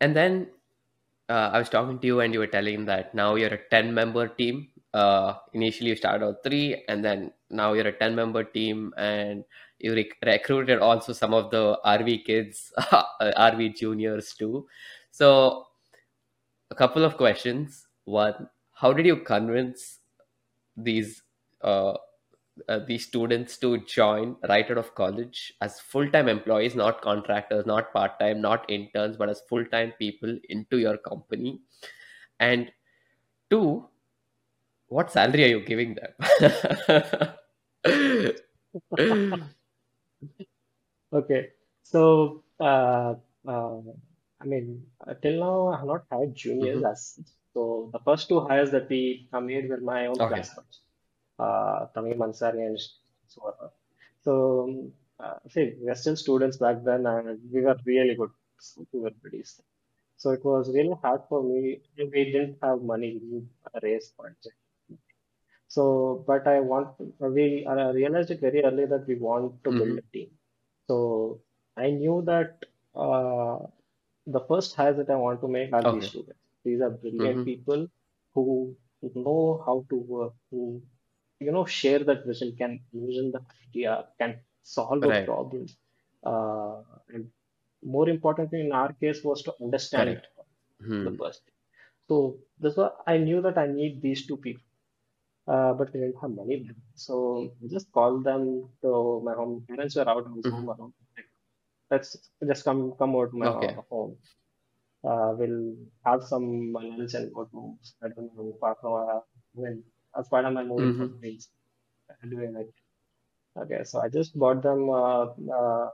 And then uh, I was talking to you, and you were telling that now you're a 10 member team. Uh, initially, you started out three, and then now you're a 10 member team, and you rec- recruited also some of the RV kids, RV juniors too. So, a couple of questions. One, how did you convince these uh, uh, these students to join right out of college as full-time employees not contractors not part-time not interns but as full-time people into your company and two what salary are you giving them Okay. So, uh, uh, I mean, uh, till now, I have not had juniors Mhm. as such. So, the first two hires that we uh, made were my own okay classmates, uh, Tamim Ansari and Suvarna. So, um, uh, see, we were still students back then, and we were really good. We were pretty. So, it was really hard for me. We didn't have money. We didn't raise funds. So, but I want, we uh, realized it very early that we want to build hmm a team. So I knew that uh, the first hires that I want to make are these okay students. These are brilliant hmm people who know how to work, who you know share that vision, can envision the idea, can solve a right problem. Uh, and more importantly, in our case, was to understand correct the hmm first. So this was I knew that I need these two people uh, but we didn't have money then. So I just called them to my home. Parents were out, I was home alone. Let's just come come over to my okay home. Uh, we'll have some lunch and go to I don't know Patna. When as part of my hmm from Greece, doing it. Okay, so I just bought them uh, uh,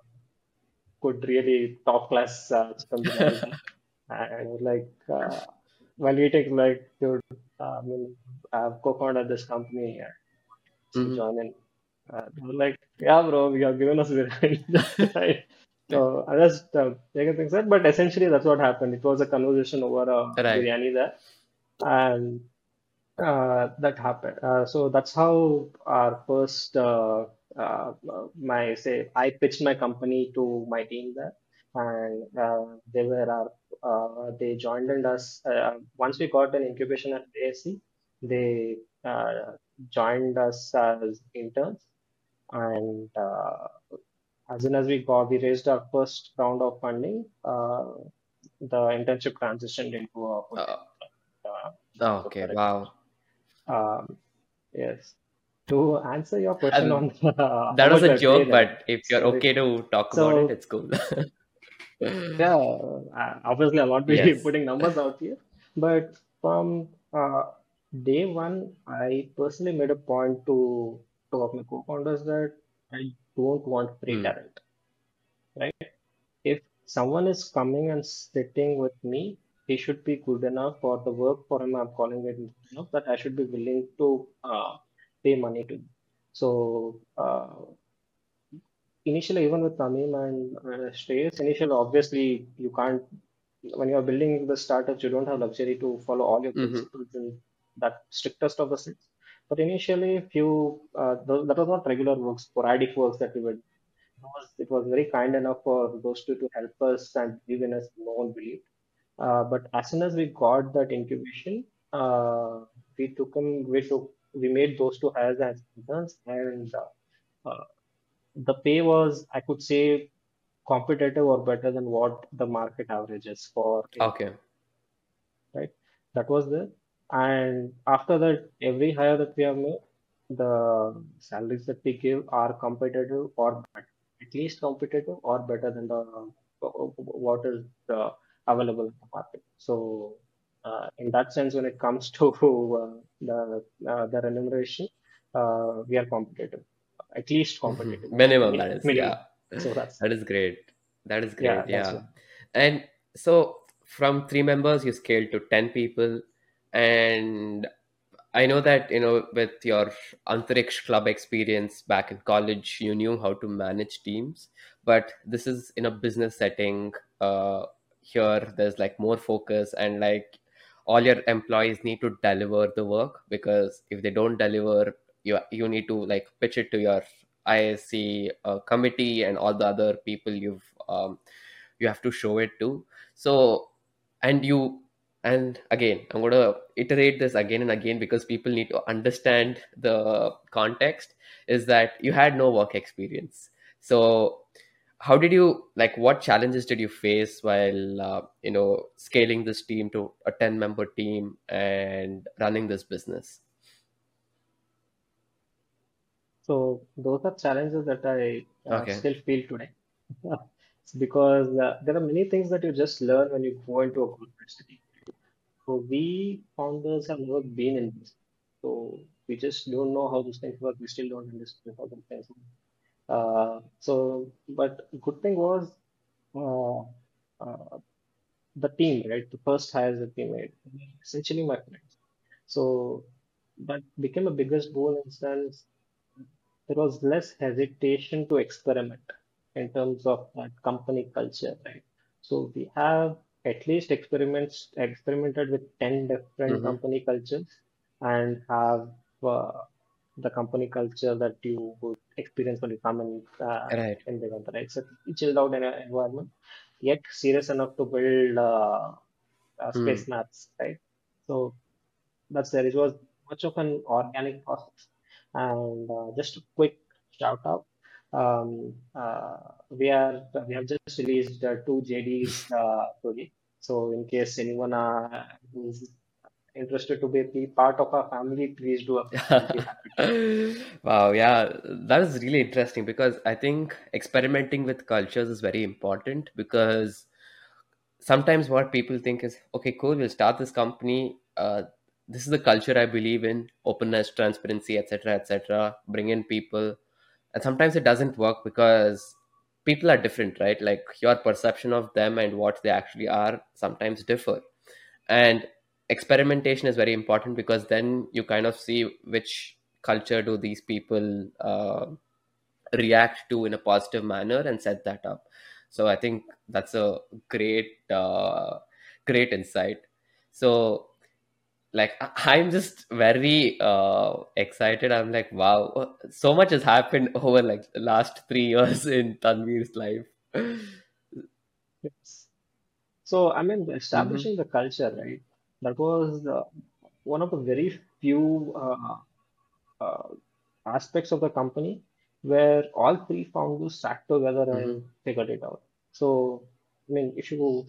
good, really top class uh, chicken biryani, and like uh, while eating, like dude, I mean, I've co-founded this company. to hmm join in. Uh, they were like, yeah, bro, you have given us biryani. Right. So I just uh, taking things out, but essentially that's what happened. It was a conversation over a Right. biryani there, and uh, that happened. Uh, so that's how our first, uh, uh, my say, I pitched my company to my team there, and uh, they were our, uh, they joined in us. Uh, once we got an incubation at IISc, they uh, joined us as interns, and uh, as soon as we got, we raised our first round of funding. Uh, the internship transitioned into a Uh, uh, oh, okay. Wow. Um, yes. To answer your question And on uh, that was a joke, but if you're sorry. okay to talk about it, it's cool. yeah, uh, obviously I'll not be Yes. putting numbers out here, but from uh, day one, I personally made a point to to of my co-founders that I don't want free Hmm. talent, right? If someone is coming and sitting with me, he should be good enough for the work for him. I'm calling it enough that I should be willing to uh, pay money to. So uh, initially, even with Tamim and uh, Shreyas, initially, obviously, you can't, when you're building the startups, you don't have luxury to follow all your principles in that strictest of the sense. But initially, few, uh, th- that was not regular work, sporadic works that we doing. It was, very kind enough for those two to help us and believe in us, no one believed. Uh, but as soon as we got that incubation, uh, we took them, we took, we made those two hires as interns, and uh, uh, the pay was, I could say, competitive or better than what the market average is for Okay. right? That was there. And after that, every hire that we have made, the salaries that we give are competitive or better, at least competitive or better than the what is uh, available in the market. So, uh, in that sense, when it comes to uh, the uh, the remuneration, uh, we are competitive, at least competitive, Minimum, mi- that is. minimum. Yeah. So that's That is great. That is great. that's Yeah. And so from three members, you scaled to 10 people. And I know that, you know, with your Antariksh club experience back in college, you knew how to manage teams. But this is in a business setting. Uh, here, there's like more focus, and like all your employees need to deliver the work because if they don't deliver, you you need to like pitch it to your IISc uh, committee and all the other people you've um, you have to show it to. So, and you and again i'm to iterate this again and again because people need to understand the context is that you had no work experience so how did you like what challenges did you face while uh, you know scaling this team to a 10 member team and running this business So those are challenges that I uh, okay still feel today. It's because uh, there are many things that you just learn when you go into a corporate city. So we founders have never been in this. So we just don't know how these things work. We still don't understand how these things work. Uh, so, but good thing was uh, uh, the team, right? The first hires that we made, essentially my friends. So that became a biggest goal in sense there was less hesitation to experiment in terms of that company culture, right? So we have at least experiments experimented with 10 different mm-hmm. company cultures and have uh, the company culture that you would experience when you come in uh, right in Digantara, right? So chilled out environment, yet serious enough to build uh, uh, Hmm. space maps, right? So that's there. It was much of an organic process. And uh, just a quick shout out. Um, uh, we are we have just released two JDs uh, today. So in case anyone is interested to be, part of our family, please do wow yeah that is really interesting because i think experimenting with cultures is very important because sometimes what people think is okay cool we'll start this company uh, this is the culture i believe in openness transparency etc etc bring in people. And sometimes it doesn't work because people are different right? Like your perception of them and what they actually are sometimes differ. And experimentation is very important because then you kind of see which culture do these people uh, react to in a positive manner and set that up. So i think that's a great uh, great insight. So like i'm just very uh, excited i'm like wow so much has happened over like the last three years in tanveer's life Yes. So, I mean, establishing the culture, right? That was uh, one of the very few uh, uh, aspects of the company where all three founders sat together hmm and figured it out. So, I mean, if you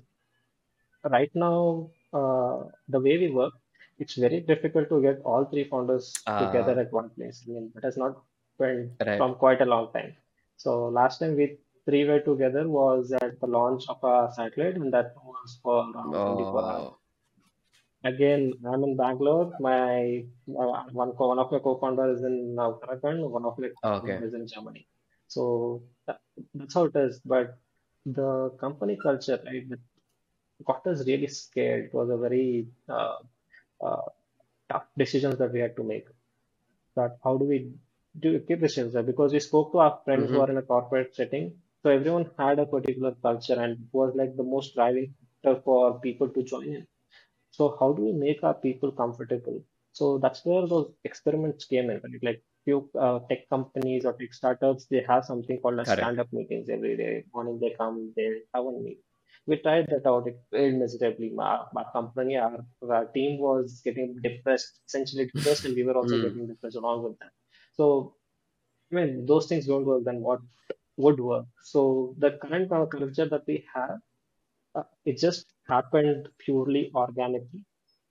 right now, uh, the way we work, it's very difficult to get all three founders together uh at one place. I mean, that has not been right from quite a long time. So last time we three were together was at the launch of a satellite, and that was for around 24 hours. oh Again, I'm in Bangalore. My uh, one co- one of my co-founders is in uh, Uttarakhand. One of my okay co-founders is in Germany. So that, that's how it is. But the company culture, right? got us really scared. It was a very uh, uh, tough decisions that we had to make. That how do we do keep decisions there? Because we spoke to our friends who hmm are in a corporate setting, so everyone had a particular culture, and was like the most driving factor for people to join in. So how do we make our people comfortable? So that's where those experiments came in, right? Like few uh, tech companies or tech startups, they have something called a stand-up meetings every day. Morning they come, they have one meet. We tried that out. It failed miserably. Our, our company, our, our team was getting depressed, essentially depressed, and we were also mm. getting depressed along with that. So I mean, those things don't work. Then what would work? So the current culture that we have uh, it just happened purely organically,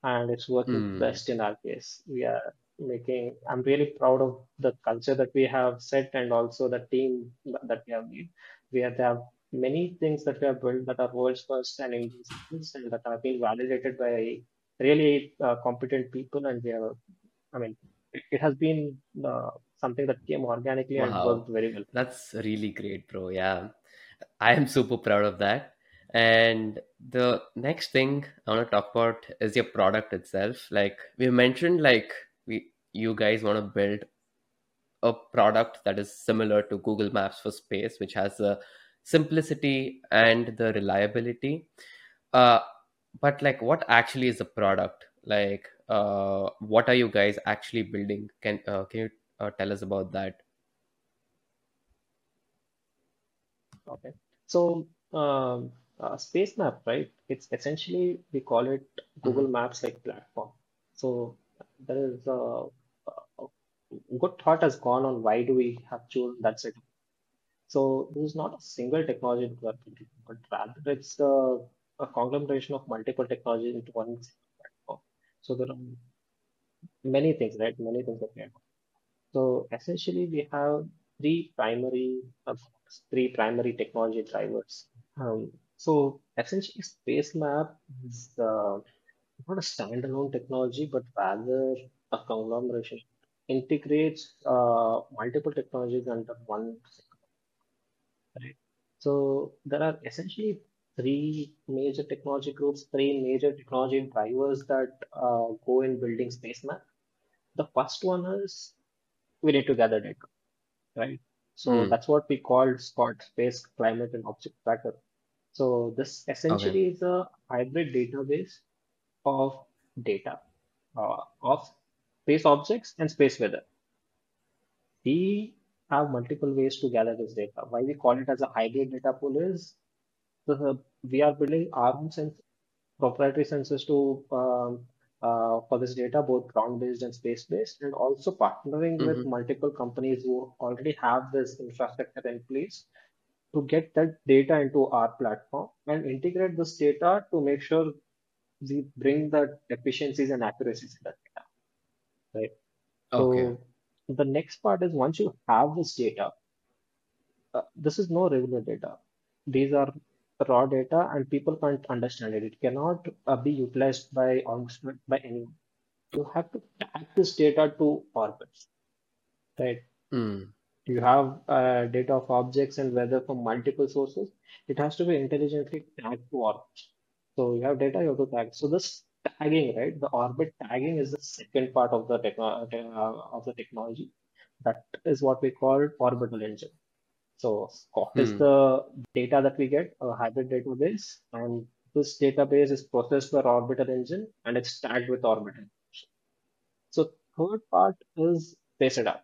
and it's working Mm. best in our case. We are making, I'm really proud of the culture that we have set and also the team that we have made. We have, have many things that we have built that are world's first and and that have been validated by really uh, competent people. And we have, I mean, it, it has been uh, something that came organically and worked very well. that's really great, bro. Yeah, I am super proud of that. And the next thing I want to talk about is your product itself. Like we mentioned, like we you guys want to build a product that is similar to Google Maps for space, which has the simplicity and the reliability. Uh, but like, what actually is the product? Like, uh, what are you guys actually building? Can uh, can you uh, tell us about that? Okay. So, um, uh, Space Map, right? It's essentially, we call it Google Maps like platform. So, there is a, a good thought has gone on why do we have chosen that set. So, this is not a single technology but rather it's a, a conglomeration of multiple technologies into one platform. So, there are many things, right? Many things that we have. So, essentially, we have three primary, uh, three primary technology drivers Um, so essentially, Space Map is uh, not a standalone technology, but rather a conglomeration. Integrates uh, multiple technologies under one, right? So there are essentially three major technology groups, three major technology drivers that uh, go in building Space Map. The first one is we need to gather data, right? So Mm. that's what we call SCOT, Space Climate and Object Tracker. So this Okay. essentially is a hybrid database of data uh, of space objects and space weather. We have multiple ways to gather this data. Why we call it as a hybrid data pool is the, we are building our own sense, proprietary sensors to um, uh, for this data, both ground-based and space-based, and also partnering with hmm multiple companies who already have this infrastructure in place to get that data into our platform and integrate this data to make sure we bring the efficiencies and accuracies in that data, right? Okay. So the next part is once you have this data, uh, this is no regular data. These are raw data and people can't understand it. It cannot uh, be utilized by almost by anyone. You have to tag this data to orbits, right? Mm. You have uh, data of objects and weather from multiple sources. It has to be intelligently tagged to orbits. So you have data, you have to tag. So this tagging, right? The orbit tagging is the second part of the techno uh, of the technology. That is what we call orbital engine. So is Hmm. the data that we get? A hybrid database, and this database is processed by orbital engine and it's tagged with orbital. So third part is Space Radar.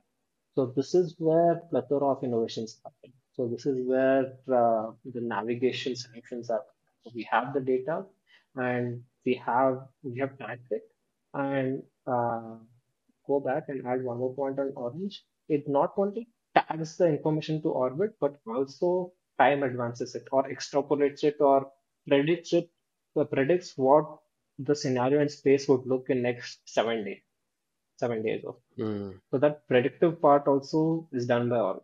So this is where plethora of innovations happen. So this is where uh, the navigation solutions are. So we have the data, and we have we have tagged it, and uh, go back and add one more point on Orange. It not only tags the information to orbit, but also time advances it or extrapolates it or predicts it, uh, predicts what the scenario in space would look in next seven days, seven days of. Hmm. So that predictive part also is done by Orange.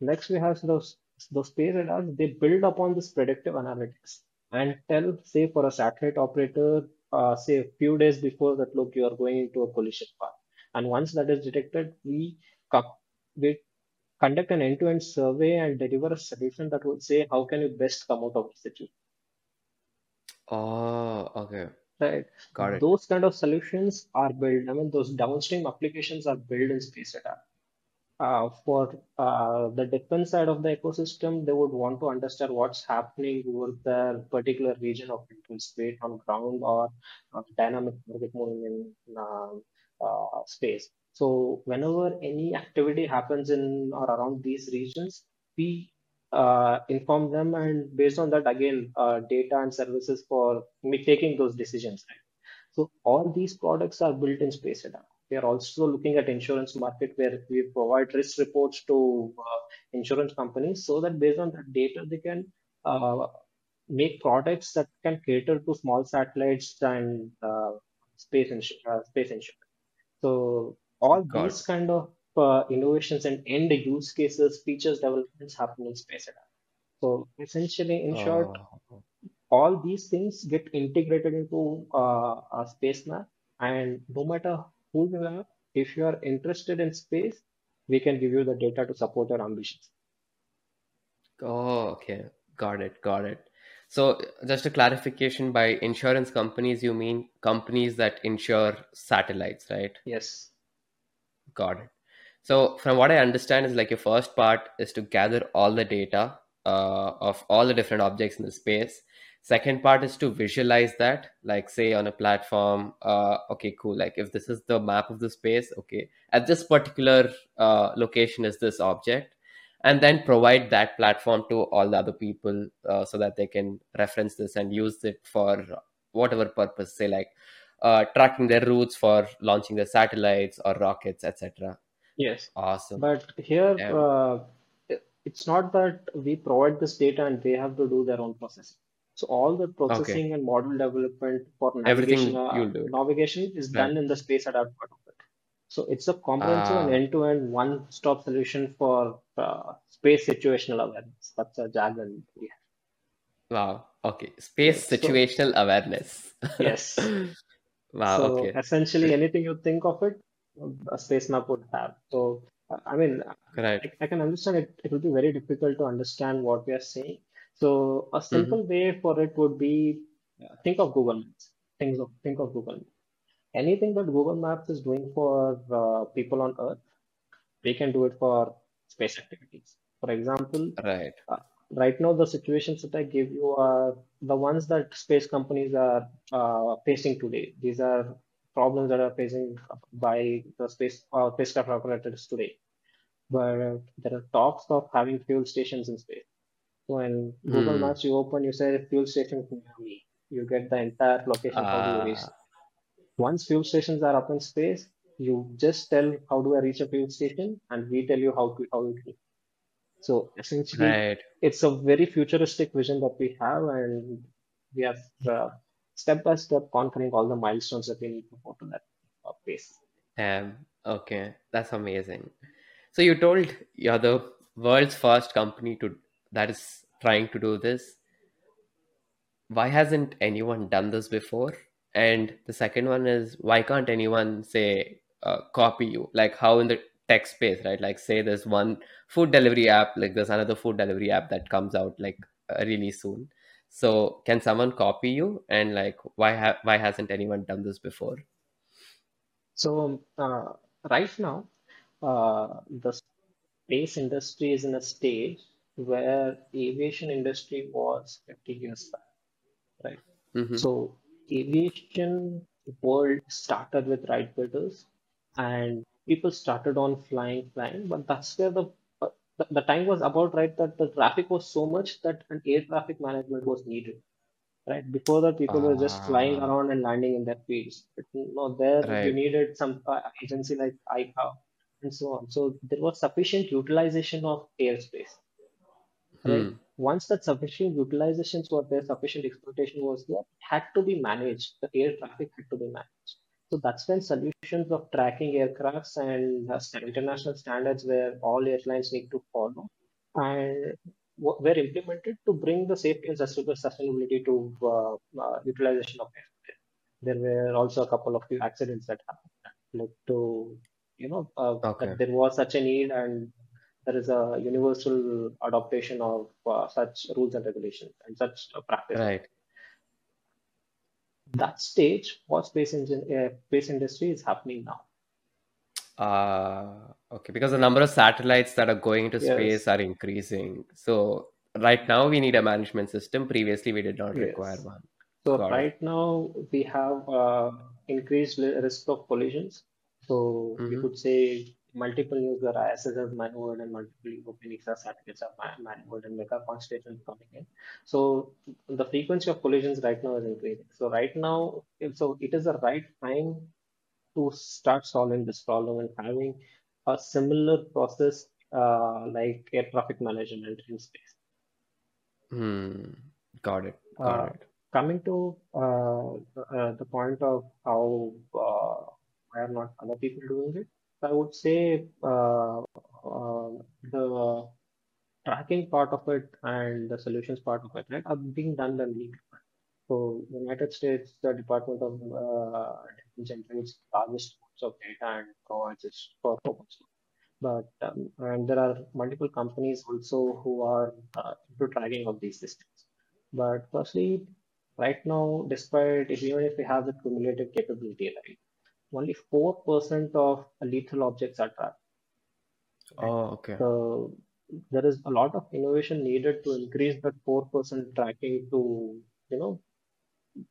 Next, we have those those space radars. They build upon this predictive analytics and tell, say, for a satellite operator, uh, say a few days before that, look, you are going into a collision path. And once that is detected, we co- we conduct an end-to-end survey and deliver a solution that would say how can you best come out of the situation. Oh, okay. Right. Got it. Those kind of solutions are built. I mean, those downstream applications are built in space radar. Uh, for uh, the defense side of the ecosystem, they would want to understand what's happening over their particular region of interest, space on ground or uh, dynamic target moving in um, uh, space. So whenever any activity happens in or around these regions, we uh, inform them, and based on that, again, data and services for taking those decisions. So all these products are built in Space Radar. We are also looking at insurance market where we provide risk reports to uh, insurance companies so that based on that data they can uh, make products that can cater to small satellites and uh, space insu- uh, space insurance. So all Got these kind of uh, innovations and end use cases, features developments happen in Space. So essentially, in short, Oh, all these things get integrated into uh, a space map and no matter who you are if you are interested in space we can give you the data to support your ambitions oh, okay. Got it. Got it. So, just a clarification, by insurance companies, you mean companies that insure satellites, right? yes Got it. So, from what I understand, is like your first part is to gather all the data uh, of all the different objects in the space. Second part is to visualize that, like say on a platform. Uh, okay, cool. Like if this is the map of the space, okay, at this particular uh, location is this object, and then provide that platform to all the other people uh, so that they can reference this and use it for whatever purpose. Say like uh, tracking their routes for launching their satellites or rockets, etc. yes Awesome. but here Um, uh, it's not that we provide this data and they have to do their own processing so all the okay. processing and model development for navigation uh, navigation is Right. done in the space adapt part of it So it's a comprehensive and Ah, end-to-end one-stop solution for uh, space situational awareness. That's a jargon. we wow. Okay. Space So situational awareness. yes. Wow. So Okay. essentially, anything you think of it, a space map would have. So I mean, Right. I, I can understand it. It will be very difficult to understand what we are saying. So a Mm-hmm. simple way for it would be think of Google Maps. Think of think of Google Maps. Anything that Google Maps is doing for uh, people on Earth we can do it for space activities. For example, Right. uh, right now the situations that I give you are the ones that space companies are uh, facing today. These are problems that are facing by the space uh, spacecraft operators today. But there are talks of having fuel stations in space. In Google Hmm. Maps, you open, you say fuel station me. You get the entire location. How do you reach? Once fuel stations are up in space, you just tell how do I reach a fuel station, and we tell you how to how it will. So essentially, right. it's a very futuristic vision that we have, and we are uh, step by step conquering all the milestones that we need to go to that uh, pace. Um, okay. That's amazing. So you told you're the world's first company to that is trying to do this. why hasn't anyone done this before? And the second one is why can't anyone say uh, copy you? Like how in the tech space, right? Like say there's one food delivery app, like there's another food delivery app that comes out like uh, really soon. So can someone copy you? And like, why ha- why hasn't anyone done this before? So uh, right now, uh, the space industry is in a stage where the aviation industry was 50 years back, right? Mm-hmm. So aviation world started with Wright brothers, and people started on flying, flying. But that's where the the, the time was about right that the traffic was so much that an air traffic management was needed. Right before that, people were just flying Ah, around and landing in their fields. But no, there you needed some uh, agency like ICAO and so on. So there was sufficient utilization of airspace right? hmm, Once that sufficient utilizations were there, sufficient exploitation was there, it had to be managed. The air traffic had to be managed. So that's when solutions of tracking aircrafts and uh, international standards where all airlines need to follow and w- were implemented to bring the safety and sustain- sustainability to uh, uh, utilization of air. There were also a couple of few accidents that happened led to, you know, uh, okay, there was such a need and there is a universal adoption of uh, such rules and regulations and such practices. right. That stage for space engine, uh, space industry is happening now. Uh, okay, because the number of satellites that are going into space Yes, are increasing. So right now we need a management system. Previously we did not require yes. one. So Got it. right now we have uh, increased risk of collisions. So we Mm-hmm. could say multiple nuclear ISS have maneuvered and multiple European EXA satellites have ma- maneuvered and mega constellations coming in. So the frequency of collisions right now is increasing. So right now, so it is the right time to start solving this problem and having a similar process uh, like air traffic management in space. Hmm. Got it. Got Uh, it. coming to uh, uh, the point of how uh, why are not other people doing it, I would say uh, uh, the tracking part of it and the solutions part of it, right, are being done by many people. So, United States, the Department of uh, Defense generates largest amounts of data and provides it for purpose. But um, and there are multiple companies also who are uh, into tracking of these systems. But firstly, right now, despite even if we have the cumulative capability, right, only 4% of lethal objects are tracked. Oh, okay. So there is a lot of innovation needed to increase that 4% tracking to, you know,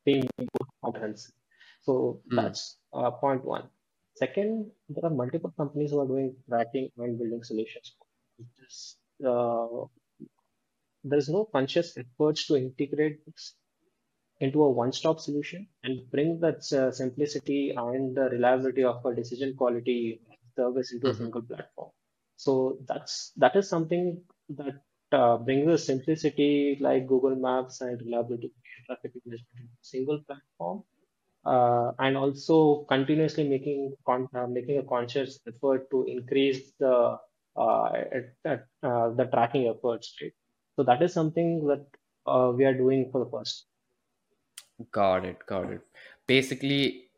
being more comprehensive. So Hmm. that's uh, point one. Second, there are multiple companies who are doing tracking and building solutions. This, uh, there is no conscious efforts to integrate this into a one-stop solution and bring that uh, simplicity and the reliability of a decision quality service into a Mm-hmm. single platform. So that's that is something that uh, brings the simplicity like Google Maps and reliability of traffic management into a single platform, uh, and also continuously making con uh, making a conscious effort to increase the uh, uh, the tracking efforts, right? So that is something that uh, we are doing for the first. Got it, got it. Basically,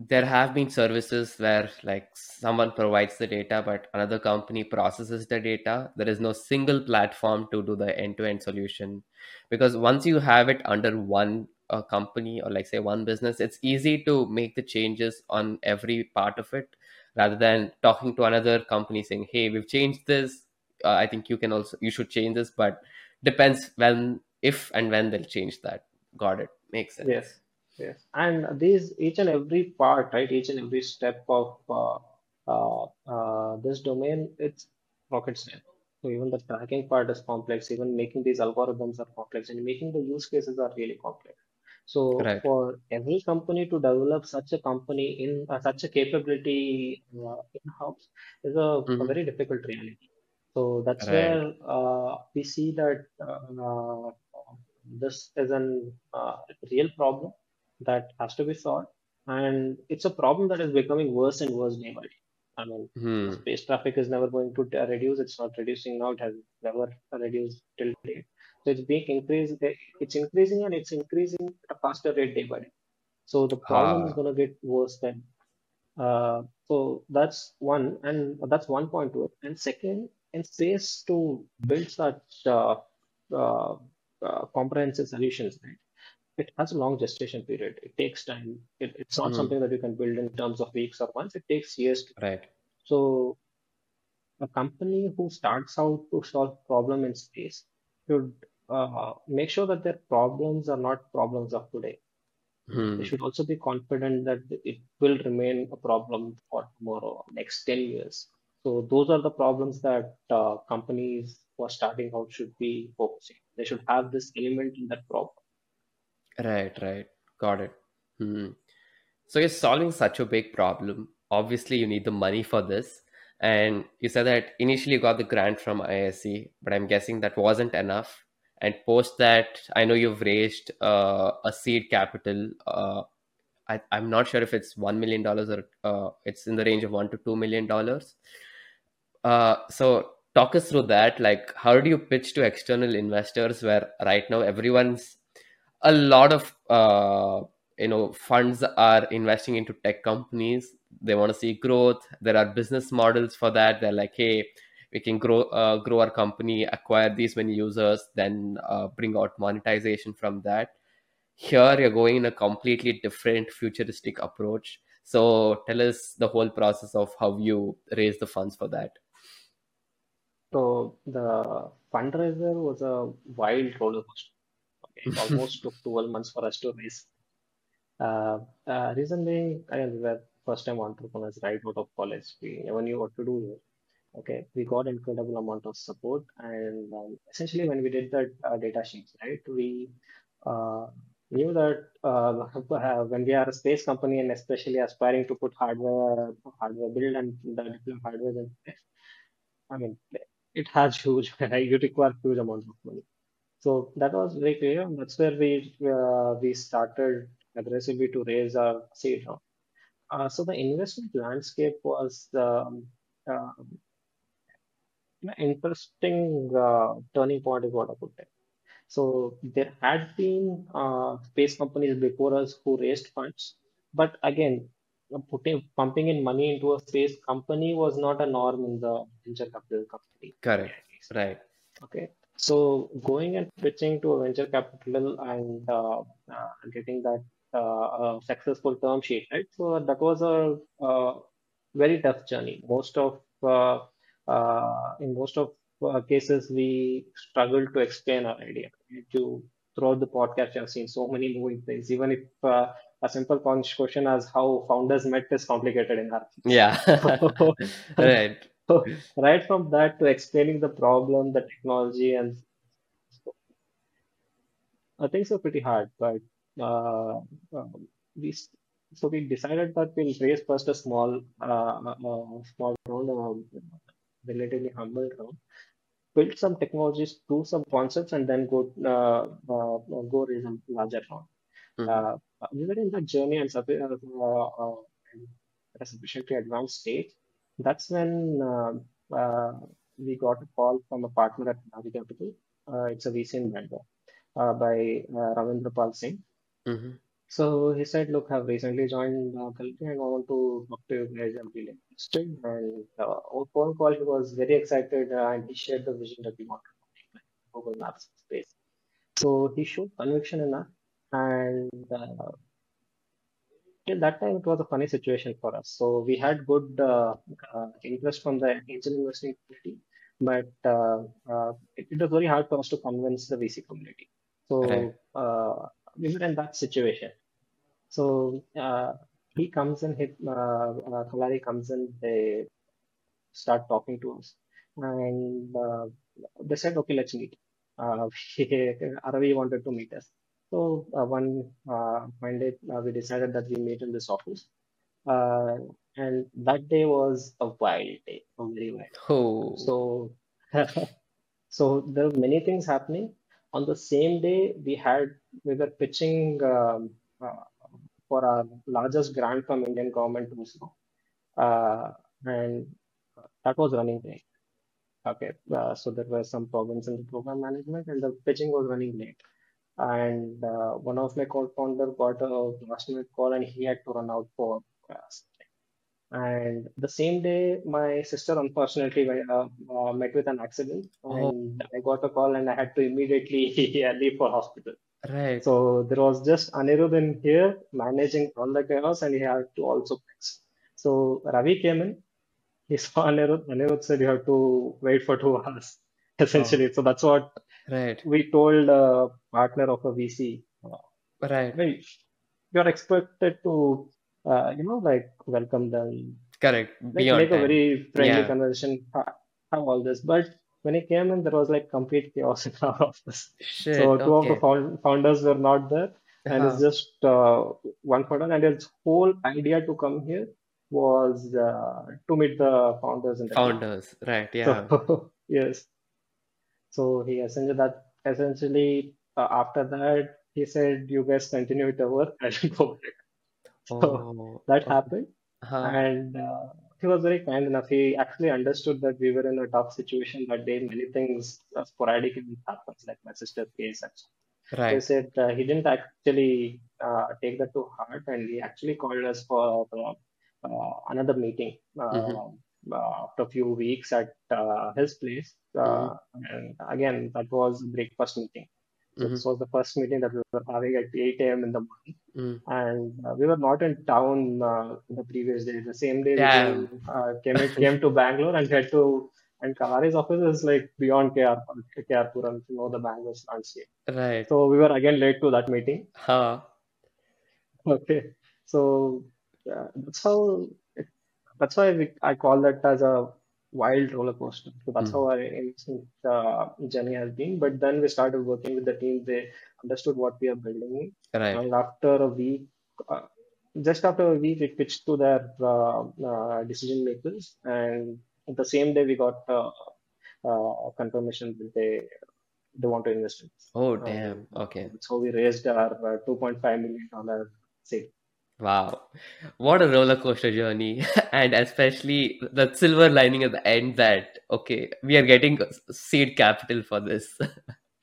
there have been services where like someone provides the data, but another company processes the data. There is no single platform to do the end-to-end solution because once you have it under one uh, company or like say one business, it's easy to make the changes on every part of it rather than talking to another company saying, "Hey, we've changed this. Uh, I think you can also you should change this," but depends when if and when they'll change that. Got it. Makes sense. yes. Yes. And these each and every part, right? Each and every step of uh, uh, uh, this domain, it's rocket science. So even the tracking part is complex. Even making these algorithms are complex, and making the use cases are really complex. So Right. for every company to develop such a company in uh, such a capability uh, in-house is a, a hmm very difficult reality. So that's Right. where uh, we see that uh, this is an uh, real problem that has to be solved, and it's a problem that is becoming worse and worse day by day. I mean, Hmm. space traffic is never going to uh, reduce. It's not reducing now. It has never reduced till date. So it's being increased. It's increasing and it's increasing at a faster rate day by day. So the problem is Ah. going to get worse then. Uh, so that's one, and that's one point to it. And second, in space to build such uh, uh, uh, comprehensive solutions, right? It has a long gestation period. It takes time. It, it's not Hmm. something that you can build in terms of weeks or months. It takes years. To, Right. so a company who starts out to solve problem in space should uh, make sure that their problems are not problems of today. They Hmm. should also be confident that it will remain a problem for tomorrow, next 10 years. So those are the problems that uh, companies who are starting out should be focusing. They should have this element in that problem. Right, right. Got it. Hmm. So you're solving such a big problem. Obviously, you need the money for this. And you said that initially you got the grant from ISC, but I'm guessing that wasn't enough. And post that, I know you've raised uh, a seed capital. Uh, I, I'm not sure if it's $1 million or uh, it's in the range of 1 to 2 million. dollars. Uh, so talk us through that. Like, how do you pitch to external investors where right now everyone's a lot of uh, you know funds are investing into tech companies. They want to see growth. There are business models for that. They're like hey we can grow uh, grow our company acquire these many users then uh, bring out monetization from that. Here you're going in a completely different futuristic approach. So tell us the whole process of how you raise the funds for that So the fundraiser was a wild roller coaster. Okay, it almost took 12 months for us to raise. Uh, uh, being, I we were first time entrepreneurs right out of college. We never knew what to do here. Okay, we got incredible amount of support, and um, essentially when we did that uh, data sheets, right, we uh, knew that uh, when we are a space company and especially aspiring to put hardware, hardware build and the deploy hardware space, I mean, it has huge. You require huge amounts of money. So that was very clear. That's where we uh, we started aggressively to raise our seed round. Uh, so the investment landscape was um, uh, interesting uh, turning point, is what I put it. So there had been uh, space companies before us who raised funds, but again, putting pumping in money into a space company was not a norm in the venture capital company. correct right Okay, so going and pitching to a venture capital and uh, uh, getting that uh, successful term sheet, right? So that was a, very tough journey. Most of uh, uh, in most of uh, cases, we struggled to explain our idea. To throughout the podcast, you have seen so many moving things. Even if uh, a simple question as how founders met is complicated in our yeah right So right from that to explaining the problem, the technology, and uh, things were pretty hard. But uh, um, we so we decided that we'll raise first a small uh, uh, small round, um, relatively humble round, build some technologies, do some concepts, and then go uh, uh, go raise a larger round. Mhm. We were in that journey and uh, at a sufficiently advanced stage. That's when we got a call from a partner at Navi Capital. Uh, it's a VC in Bangalore uh, by uh, Ravindra Pal Singh. Mhm. So he said, "Look, I've recently joined uh, Kalki and I want to talk to you guys. I'm really interested." And uh, on phone call, he was very excited uh, and he shared the vision that we want to make like Google Maps space. So he showed conviction enough, and uh, till that time it was a funny situation for us. So we had good uh, uh, interest from the angel investing community, but uh, uh, it, it was very hard for us to convince the VC community. right So uh, we were in that situation. So uh, he comes in, he, uh, uh, Kalaari comes in, they start talking to us, and uh, they said, "Okay, let's meet." Uh, Aravi wanted to meet us. So uh, one uh, Monday, uh, we decided that we meet in this office, uh, and that day was a wild day, a very wild. oh So, so there were many things happening. On the same day, we had we were pitching um, uh, for our largest grant from Indian government also, uh, and that was running late. Okay, uh, so there were some problems in the program management, and the pitching was running late. And uh, one of my co-founder got a last minute call, and he had to run out for something. And the same day, my sister unfortunately uh, uh, met with an accident, Oh, and I got a call, and I had to immediately leave for hospital. right. So there was just Anirudh in here managing all the chaos, and he had to also fix. So Ravi came in. He saw Anirudh. Anirudh said you have to wait for two hours, Oh, essentially. So that's what right. we told a partner of a VC. Right. well, you're expected to, uh, you know, like welcome them, Correct. Like make a very friendly Yeah. conversation, have all this. But when he came in, there was like complete chaos in our office. So Shit. two of the found founders were not there, and it's Uh-huh. just uh, one founder. And his whole idea to come here was uh, to meet the founders team. Founders. Right. Yeah. So yes, so he essentially that essentially uh, after that he said, "You guys continue with the work. I will go back." So Oh, that okay. happened. Uh-huh. And uh, he was very kind enough. He actually understood that we were in a tough situation that day. Many things uh, sporadically happens, like my sister's case so. So he said uh, he didn't actually uh, take that to heart, and he actually called us for uh, uh, another meeting Mm-hmm. Uh, after a few weeks at uh, his place. Mm-hmm. Uh, and again, that was a breakfast meeting. So Mm-hmm. this was the first meeting that we were having at 8 a.m. in the morning Mm. and uh, we were not in town uh, the previous day. The same day we uh, came came to Bangalore and had to. And Kalaari's office is like beyond KR, KR if you know the Bangalore landscape. Right. So we were again late to that meeting. Huh. Okay, so uh, that's how that's why we, I call that as a wild roller coaster. So that's Mm. how our uh, journey has been. But then we started working with the team. They understood what we are building, Right. and after a week, uh, just after a week, we pitched to their uh, uh, decision makers, and the same day we got uh, uh, confirmation that they they want to invest in. Oh, damn. Okay. So we raised our uh, 2.5 million dollar seed. Wow. What a roller coaster journey. And especially the silver lining at the end that, okay, we are getting seed capital for this.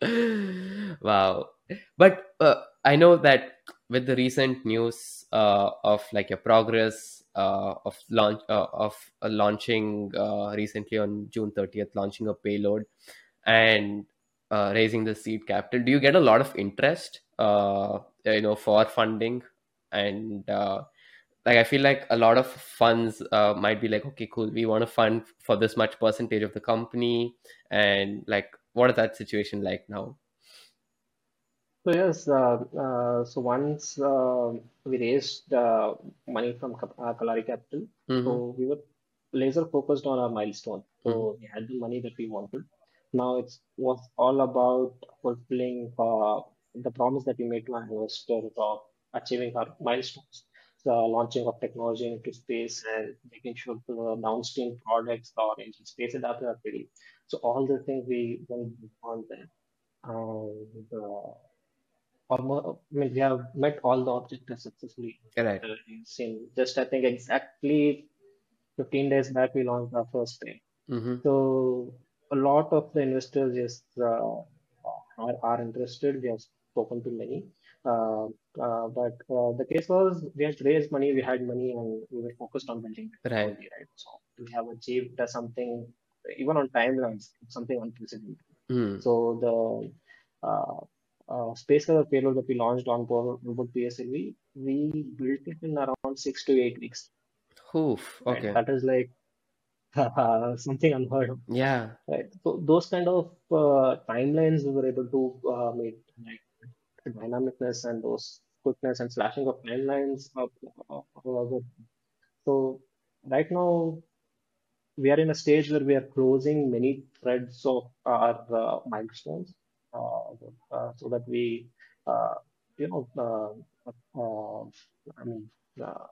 Wow. But uh, I know that with the recent news uh, of like your progress uh, of launch uh, of uh, launching uh, recently on June 30th, launching a payload and raising the seed capital, do you get a lot of interest, you know, for funding? And uh, like I feel like a lot of funds uh, might be like, okay, cool, we want to fund for this much percentage of the company, and like, what is that situation like now? So yes, uh, uh, so once uh, we raised uh, money from Kap- uh, Kalaari Capital, Mm-hmm. so we were laser focused on our milestone. Mm-hmm. So we had the money that we wanted. Now it's was all about fulfilling uh, the promise that we made to our investors of achieving our milestones. The launching of technology into space and making sure the downstream products or engine space adapters are ready. So all the things we went on there. And uh, almost, I mean, we have met all the objectives successfully. Right. Uh, just I think exactly 15 days back we launched our first day. Mm-hmm. So a lot of the investors yes uh, are, are interested. We have spoken to many. Uh, uh, but uh, the case was we had raised money, we had money, and we were focused on building Right. technology, right? So we have achieved uh, something, even on timelines, something unprecedented. Mm. So the uh, uh, space cover payload that we launched on board, PSLV, we built it in around six to eight weeks, Oof. Okay. That is like something unheard of, Yeah. right? So those kind of uh, timelines we were able to uh, meet, like dynamicness and those quickness and slashing of timelines. So right now we are in a stage where we are closing many threads of our uh, milestones uh, uh, so that we, uh, you know, uh, uh, I mean, uh,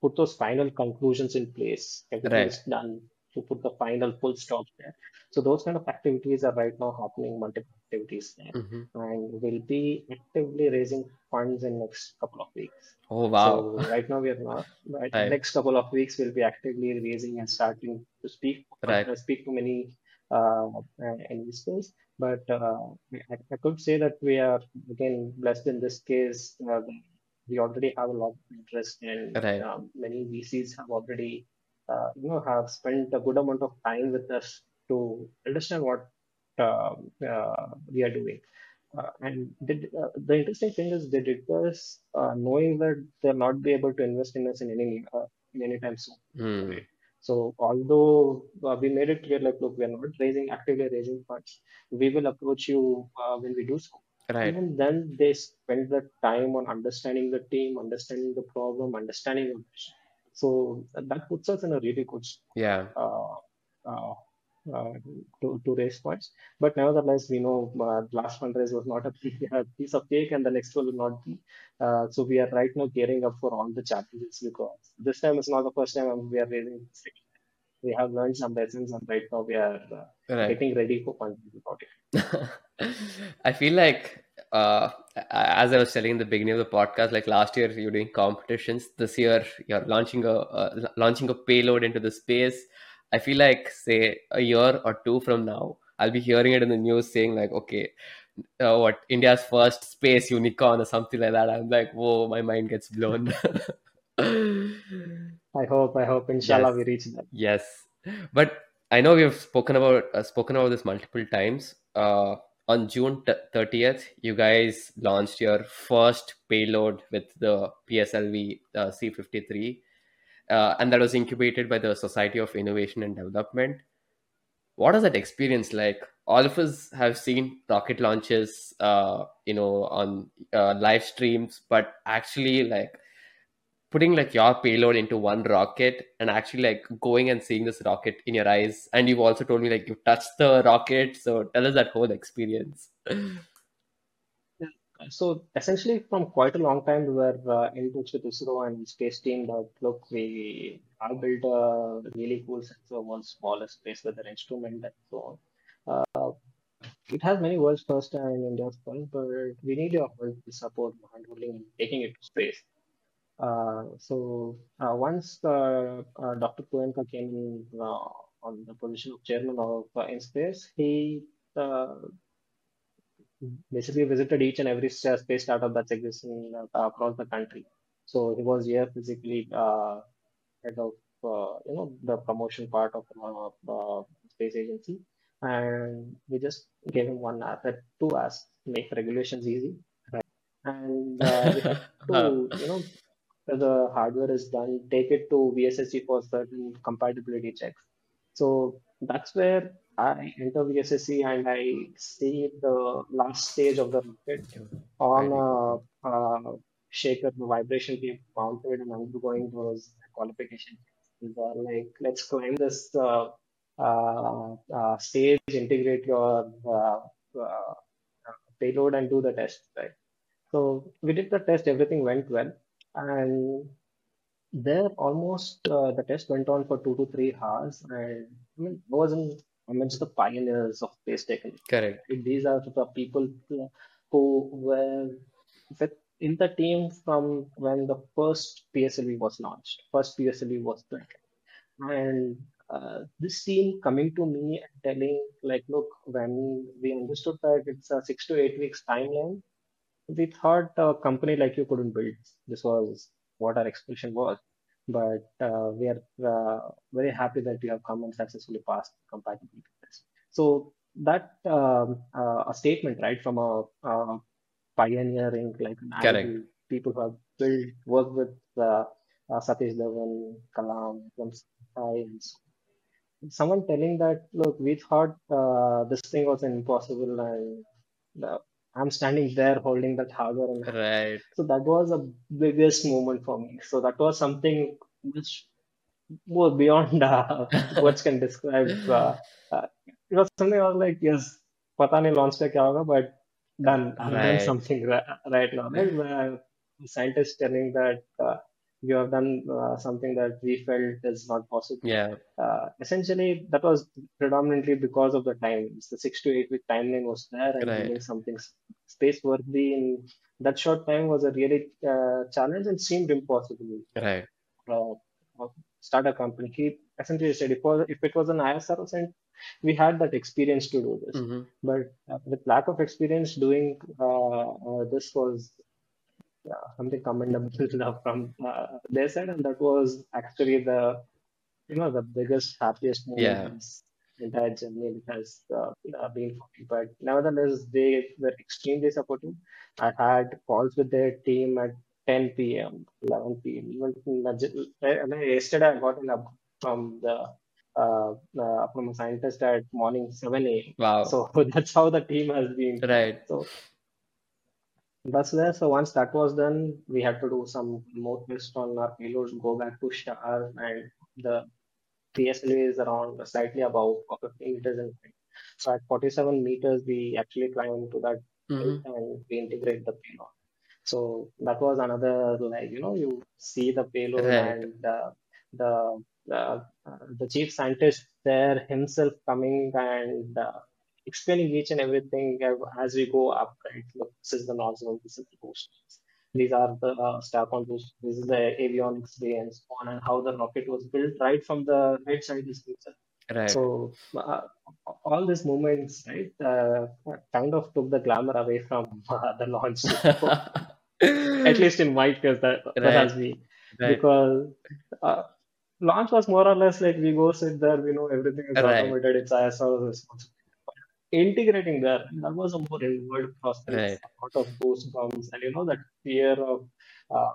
put those final conclusions in place. Everything Right. is done to put the final full stop there. So those kind of activities are right now happening, multiple activities there, Mm-hmm. and we'll be actively raising funds in next couple of weeks. Oh, wow. So right now we are not. Right, Right. next couple of weeks we'll be actively raising and starting to speak Right. uh, speak to many uh, uh, investors. But uh, I, I could say that we are again blessed in this case. Uh, we already have a lot of interest, and Right. um, many VCs have already, uh, you know, have spent a good amount of time with us to understand what uh, uh, we are doing. Uh, and did, uh, the interesting thing is they did this uh, knowing that they'll not be able to invest in us in any uh, in any time soon. Right. So although uh, we made it clear, like, look, we are not raising actively raising funds. We will approach you uh, when we do so. Right. Even then, they spend the time on understanding the team, understanding the problem, understanding the vision. So that puts us in a really good Yeah. uh, uh, uh, to, to raise funds. But nevertheless, we know uh, last fundraise was not a piece of cake, and the next one will not be. Uh, so we are right now gearing up for all the challenges because this time is not the first time we are raising. We have learned some lessons, and right now we are uh, Right. getting ready for fundraising. I feel like, uh, as I was telling in the beginning of the podcast, like last year you're doing competitions. This year you're launching a uh, launching a payload into the space. I feel like, say, a year or two from now, I'll be hearing it in the news saying like, okay, uh, what India's first space unicorn or something like that. I'm like, whoa, my mind gets blown. I hope, I hope, inshallah, Yes. we reach that. Yes, but I know we have spoken about uh, spoken about this multiple times. Uh, on June thirtieth, you guys launched your first payload with the PSLV uh, C53, uh, and that was incubated by the Society of Innovation and Development. What is that experience like? All of us have seen rocket launches, uh, you know, on uh, live streams, but actually, like putting like your payload into one rocket and actually like going and seeing this rocket in your eyes and you've also told me like you touched the rocket so tell us that whole experience So essentially, from quite a long time, we were uh, in touch with ISRO and space team that look, we have built a really cool sensor, world's smallest space weather instrument, and so on. Uh, it has many world's first and India's first, but we need your help to support handholding and taking it to space. Uh, so uh, once uh, Dr. Goenka came in uh, on the position of chairman of uh, IN-SPACe, he uh, basically visited each and every space startup that's existing uh, across the country. So he was here physically uh, head of uh, you know the promotion part of uh, uh, space agency, and we just gave him one uh, two asks, make regulations easy, and uh, we had to you know the hardware is done, take it to VSSC for certain compatibility checks. So that's where I enter VSSC and I see the last stage of the rocket on a, a shaker, the vibration being mounted and undergoing those qualification. tests. are like, let's climb this uh, uh, uh, stage, integrate your uh, uh, payload and do the test, right? So we did the test, everything went well. And there almost uh, the test went on for two to three hours. And I mean, I was in amidst the pioneers of space technology. correct These are the people who were with in the team from when the first PSLV was launched. First PSLV was built. And uh, this team coming to me and telling, like, look, when we understood that it's a six to eight weeks timeline, we thought a company like you couldn't build. This was what our expression was. But uh, we are uh, very happy that you have come and successfully passed the compatibility test. So that um, uh, a statement, right, from a, a pioneering, like an correct idol, people who have built, worked with uh, uh, Satish Dhawan, Kalam, and so someone telling that, look, we thought uh, this thing was impossible, and uh, I'm standing there holding that hardware. Right. So that was the biggest moment for me. So that was something which was beyond uh, words can describe. Uh, uh, it was something I was like, yes, Patani launched a pe but done. I've right. done something ra- right now. Right? Where scientists telling that uh, you have done uh, something that we felt is not possible. yeah Uh, essentially, that was predominantly because of the time. It's the six to eight week timeline was there, and right building something space worthy in that short time was a really uh, challenge and seemed impossible. right Uh, start a company. He essentially said if, if it was an ISR, and we had that experience to do this. hmm But uh, with lack of experience doing uh, this was something commendable from uh, their side, and that was actually the you know the biggest happiest moment Yeah. entire journey has uh, been for me. But nevertheless, they were extremely supportive. I had calls with their team at 10 p.m., 11 p.m. Even yesterday, I got an up from the uh, uh, from a scientist at morning 7 a.m. Wow. So that's how the team has been. Right. So that's there. So once that was done, we had to do some more tests on our payloads, go back to SHAR, and the PSLV is around slightly above 50 meters in height. So at 47 meters, we actually climb to that Mhm. and we integrate the payload. So that was another like you know you see the payload Right. and uh, the uh, the chief scientist there himself coming and uh, explaining each and everything as we go up. Right, look, this is the nozzle, this is the boost. These are the uh, stack on boost. This is the avionics bay and so on, and how the rocket was built right from the right side is itself. Right. So uh, all these moments, right, uh, kind of took the glamour away from uh, the launch. At least in my case, that, that has been Right. because uh, launch was more or less like we go sit there, we know everything is Right. automated, it's ISRO's responsibility. Integrating there, that was a more inward process, Right. a lot of goosebumps, and you know that fear of uh,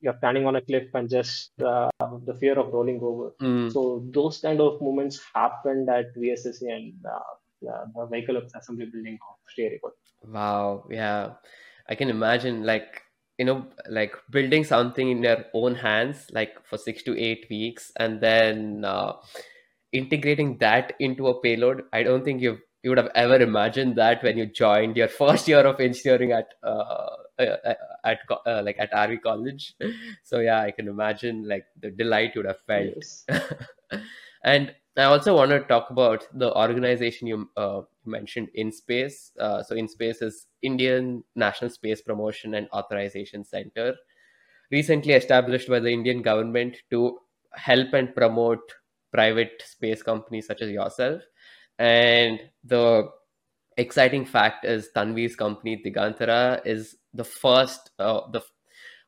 you're standing on a cliff and just uh, the fear of rolling over. Mm. So those kind of moments happened at VSSC and uh, the vehicle assembly building of Sherrywood. Wow, yeah. I can imagine like you know like building something in your own hands like for six to eight weeks and then uh, integrating that into a payload. I don't think you've you would have ever imagined that when you joined your first year of engineering at uh, uh, at uh, like at RV College. So yeah, I can imagine like the delight you would have felt. Yes. and I also want to talk about the organization you uh, mentioned, InSpace. Uh, so, InSpace is Indian National Space Promotion and Authorization Center, recently established by the Indian government to help and promote private space companies such as yourself. And the exciting fact is Tanveer's company Digantara is the first, uh, the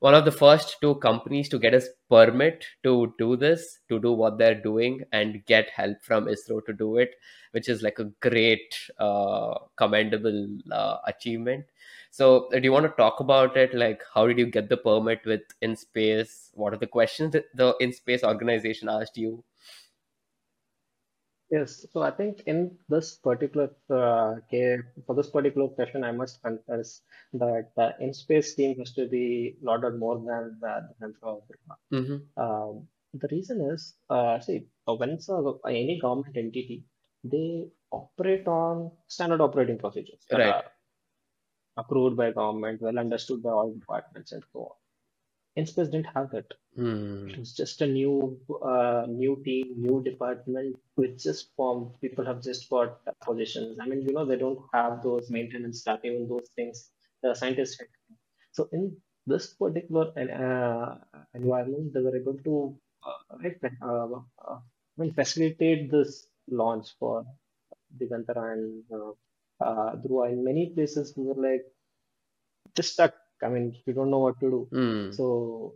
one of the first two companies to get a permit to do this, to do what they're doing, and get help from ISRO to do it, which is like a great, uh, commendable uh, achievement. So, do you want to talk about it? Like, how did you get the permit with InSpace? What are the questions that the InSpace organization asked you? Yes, so I think in this particular uh, case, for this particular question, I must confess that the in-space team has to be lauded more than the defense of Mm-hmm. Um, the reason is, uh, see, uh, when it's a, any government entity, they operate on standard operating procedures that Right. are approved by government, well understood by all departments, and so on. InSpace didn't have that. Hmm. It was just a new, uh, new team, new department which just formed. People have just got positions. I mean, you know, they don't have those maintenance staff, even those things. The scientists. had. So in this particular uh, environment, they were able to uh, uh, uh, I mean, facilitate this launch for Digantara and uh, uh, Dhruva. In many places, we were like just stuck. I mean, we don't know what to do. Hmm. So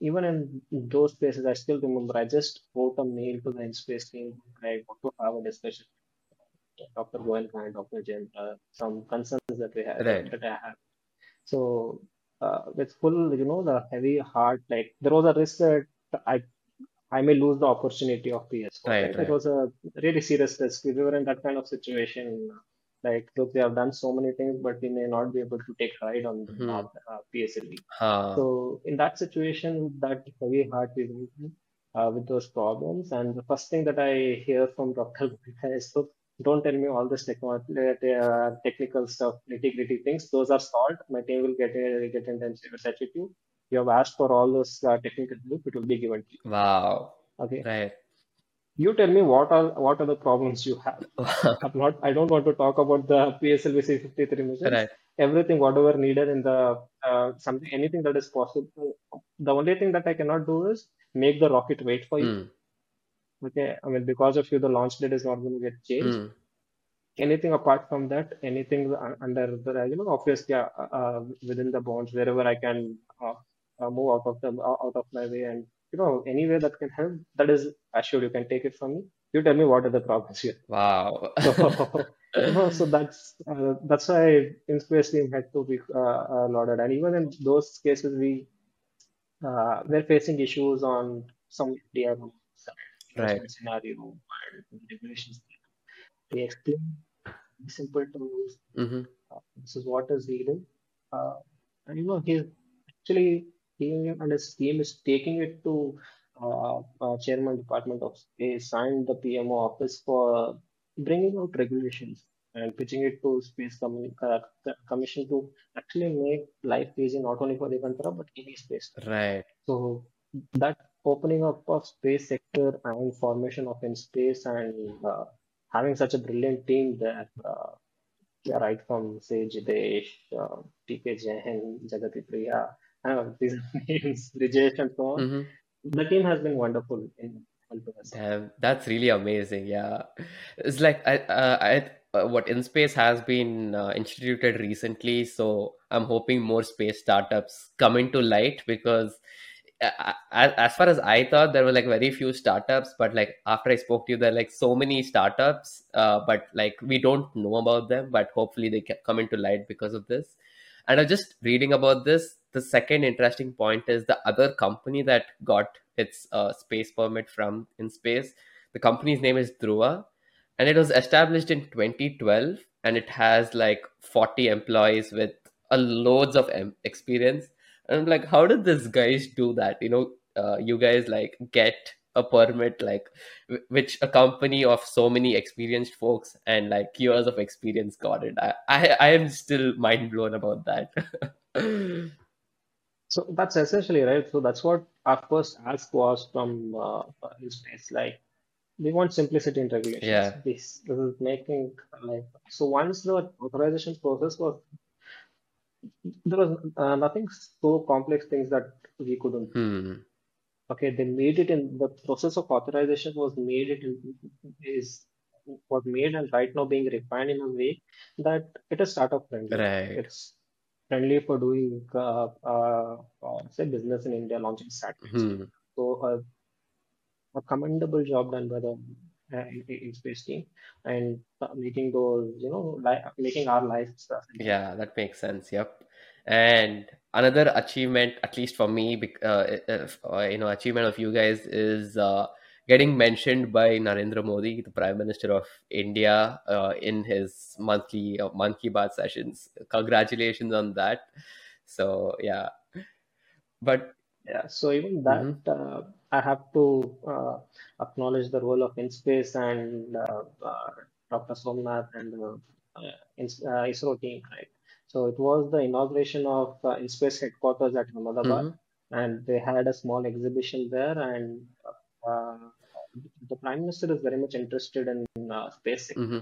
even in those places, I still remember I just wrote a mail to the InSpace team. I want to have a discussion. Dr. Goenka and Dr. Jain, uh, some concerns that we have Right. that I have. So uh, with full, you know, the heavy heart, like there was a risk that I I may lose the opportunity of PS4. Right, Right, right. It was a really serious risk. We were in that kind of situation. Like, look, we have done so many things, but we may not be able to take ride on Mhm. uh, uh, PSLV. Huh. So in that situation, that heavy heart we went in, uh, with those problems. And the first thing that I hear from Dr. Gupta is, look, don't tell me all this technology, uh, technical stuff, nitty gritty things. Those are solved. My team will get a, get in touch with you. You have asked for all those uh, technical help. It will be given to you. Wow. Okay. Right. You tell me what are what are the problems you have. I'm not. I don't want to talk about the PSLV C53 missions. Right. Everything, whatever needed in the uh, something, anything that is possible. The only thing that I cannot do is make the rocket wait for you. Hmm. Okay. I mean, because of you, the launch date is not going to get changed. Hmm. anything apart from that, anything under the, you know, obviously uh, uh, within the bounds, wherever I can uh, uh, move out of the out of my way, and you know, any way that can help, that is assured. You can take it from me. You tell me what are the problems here. Wow. so, so that's uh, that's why team had to be uh, lauded, and even in those cases, we we're facing issues on some area right scenario and regulations they explain simple tools. mm-hmm. Uh, this is what is needed. Uh, and you know, he's actually and his team is taking it to uh, uh, Chairman Department of Space and the PMO office for bringing out regulations and pitching it to Space Com- uh, Commission to actually make life easy not only for the country but any space. right So that opening up of space sector and formation of in space and uh, having such a brilliant team there, uh, yeah, right from say Jidesh, uh, TK Jain, Jagati Priya, uh, these names, Brijesh and so on. mm-hmm. The team has been wonderful in helping us. Damn, that's really amazing. Yeah, it's like I, uh, I, uh, what InSpace has been uh, instituted recently, so I'm hoping more space startups come into light because as, as far as I thought, there were like very few startups, but like after I spoke to you, there are like so many startups, uh, but like we don't know about them, but hopefully they come into light because of this. And I'm just reading about this. The second interesting point is the other company that got its uh, space permit from in space. The company's name is Dhruva, and it was established in 2012, and it has like 40 employees with a loads of experience and I'm like, how did this guys do that? You know, uh, you guys like get a permit like which a company of so many experienced folks and like years of experience got it. I I, I am still mind blown about that. so that's essentially right. So that's what our first ask was from uh, space. Like we want simplicity in regulations. Yeah. This, this is making like so once the authorization process was there was uh, nothing so complex things that we couldn't hmm. okay they made it in the process of authorization was made it in, is was made and right now being refined in a way that it is startup friendly right it's friendly for doing uh, uh, uh say business in india launching satellites. Hmm. so uh, a commendable job done by the uh, space team and uh, making those you know li- making our lives yeah that makes sense. Yep. And another achievement at least for me uh, uh, you know achievement of you guys is uh, getting mentioned by Narendra Modi, the Prime Minister of India, uh, in his monthly uh, Mann Ki Baat sessions. Congratulations on that. So yeah, but yeah. So even that, mm-hmm. uh, I have to uh, acknowledge the role of InSpace and uh, uh, Dr. Somnath and the ISRO team, right? So it was the inauguration of uh, InSpace headquarters at Ahmedabad, mm-hmm. and they had a small exhibition there. And uh, the prime minister is very much interested in uh, space. Mm-hmm.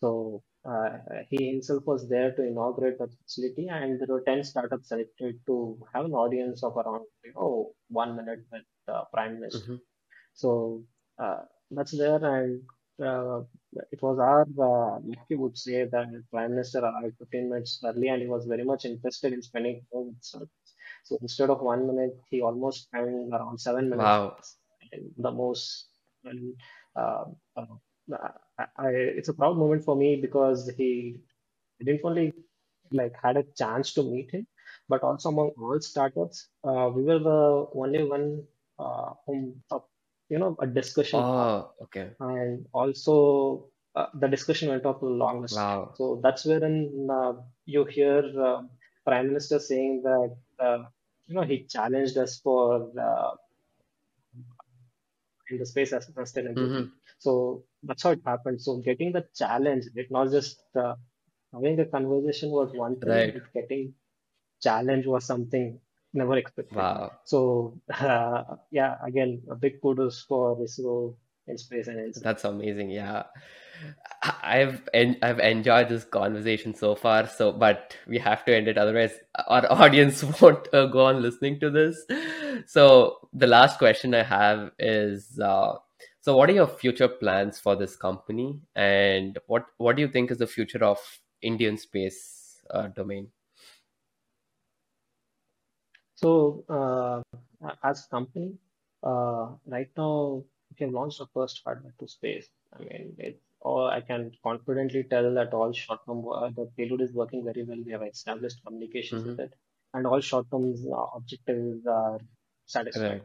So uh, he himself was there to inaugurate the facility, and there were ten startups selected to have an audience of around you know one minute with the prime minister. Mm-hmm. So uh, that's there, and uh, it was our uh, lucky would say that prime minister arrived 15 minutes early and he was very much interested in spending time with students. So instead of one minute, he almost spent around seven minutes. Wow. The most, and, uh, I, I, it's a proud moment for me because he didn't only like had a chance to meet him, but also among all startups, uh, we were the only one uh, whom uh, you know a discussion oh okay. And also uh, the discussion went on for the longest. Wow. So that's wherein uh, you hear uh, prime minister saying that uh, you know he challenged us for uh, in the space as sustainability mm-hmm. so that's how it happened so getting the challenge it not just uh, having a conversation was one thing right. getting challenge was something never expected. Wow. So uh, yeah, again, a big kudos for ISRO in space and That's amazing. Yeah. I've en- I've enjoyed this conversation so far. So, but we have to end it, otherwise our audience won't uh, go on listening to this. So, the last question I have is: uh, So, what are your future plans for this company, and what what do you think is the future of Indian space uh, domain? So, uh, as a company, uh, right now we have launched the first hardware to space. I mean, it, or I can confidently tell that all short-term uh, the payload is working very well. We have established communications with Mm-hmm. it, and all short-term uh, objectives are satisfied. Right.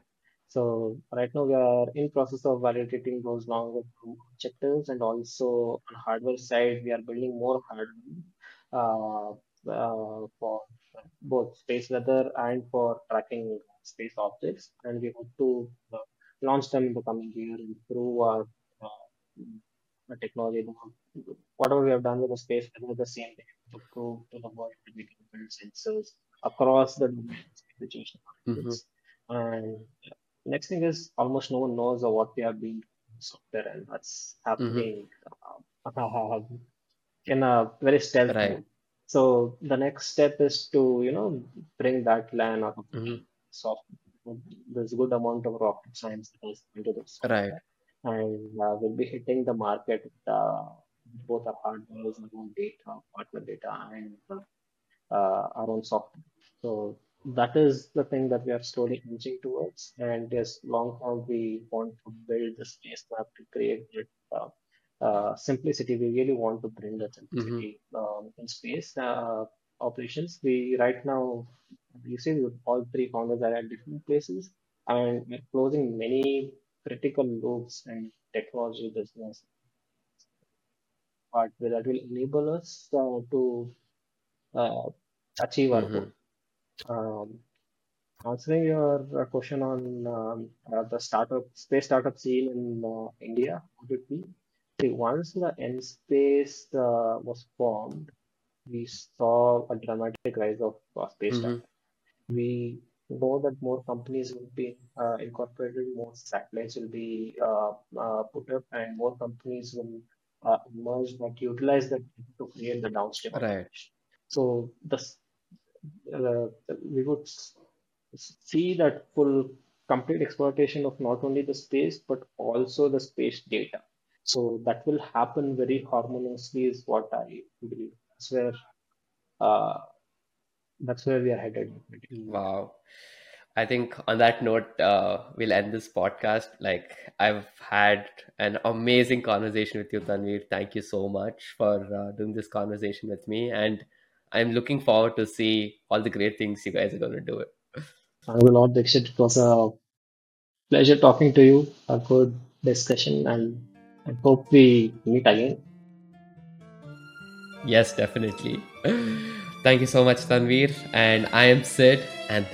So right now we are in process of validating those longer term objectives, and also on hardware side we are building more hardware uh, uh, for both space weather and for tracking space objects, and we hope to uh, launch them in the coming year and improve our uh, the technology. Whatever we have done with the space weather, the same thing to prove to the world that we can build sensors across the domains, situation Mm-hmm. and next thing is almost no one knows what we have been doing software and what's Mm-hmm. happening uh, in a very stealth Right. mode. So the next step is to, you know, bring that land out of Mm-hmm. software. There's a good amount of rocket science that goes into this Right. And uh, we'll be hitting the market with uh, both our hardware, our own data, partner data, and uh, our own software. So that is the thing that we are slowly inching towards. And yes, long term, we want to build the space map to create that uh, uh, simplicity. We really want to bring that Mm-hmm. simplicity um, in space uh, operations. We right now, you see, all three founders are at different places, and we're closing many critical loops and technology business part that will enable us uh, to uh, achieve our Mm-hmm. goal. Um, answering your uh, question on um, uh, the startup space startup scene in uh, India, would it be? See, once the IN-SPACe uh, was formed, we saw a dramatic rise of uh, space Mm-hmm. startup. We know that more companies will be uh, incorporated, more satellites will be uh, uh, put up, and more companies will uh, emerge that utilize that to create the downstream Right. So the uh, we would see that full complete exploitation of not only the space but also the space data. So that will happen very harmoniously, is what I believe. That's where uh, that's where we are headed. Wow. I think on that note, uh, we'll end this podcast. Like I've had an amazing conversation with you, Tanveer. Thank you so much for uh, doing this conversation with me, and I'm looking forward to see all the great things you guys are going to do. It. Thank you a lot, Dixit. It was a pleasure talking to you. A good discussion, and I hope we meet again. Yes, definitely. Thank you so much, Tanveer. And I am Sid, and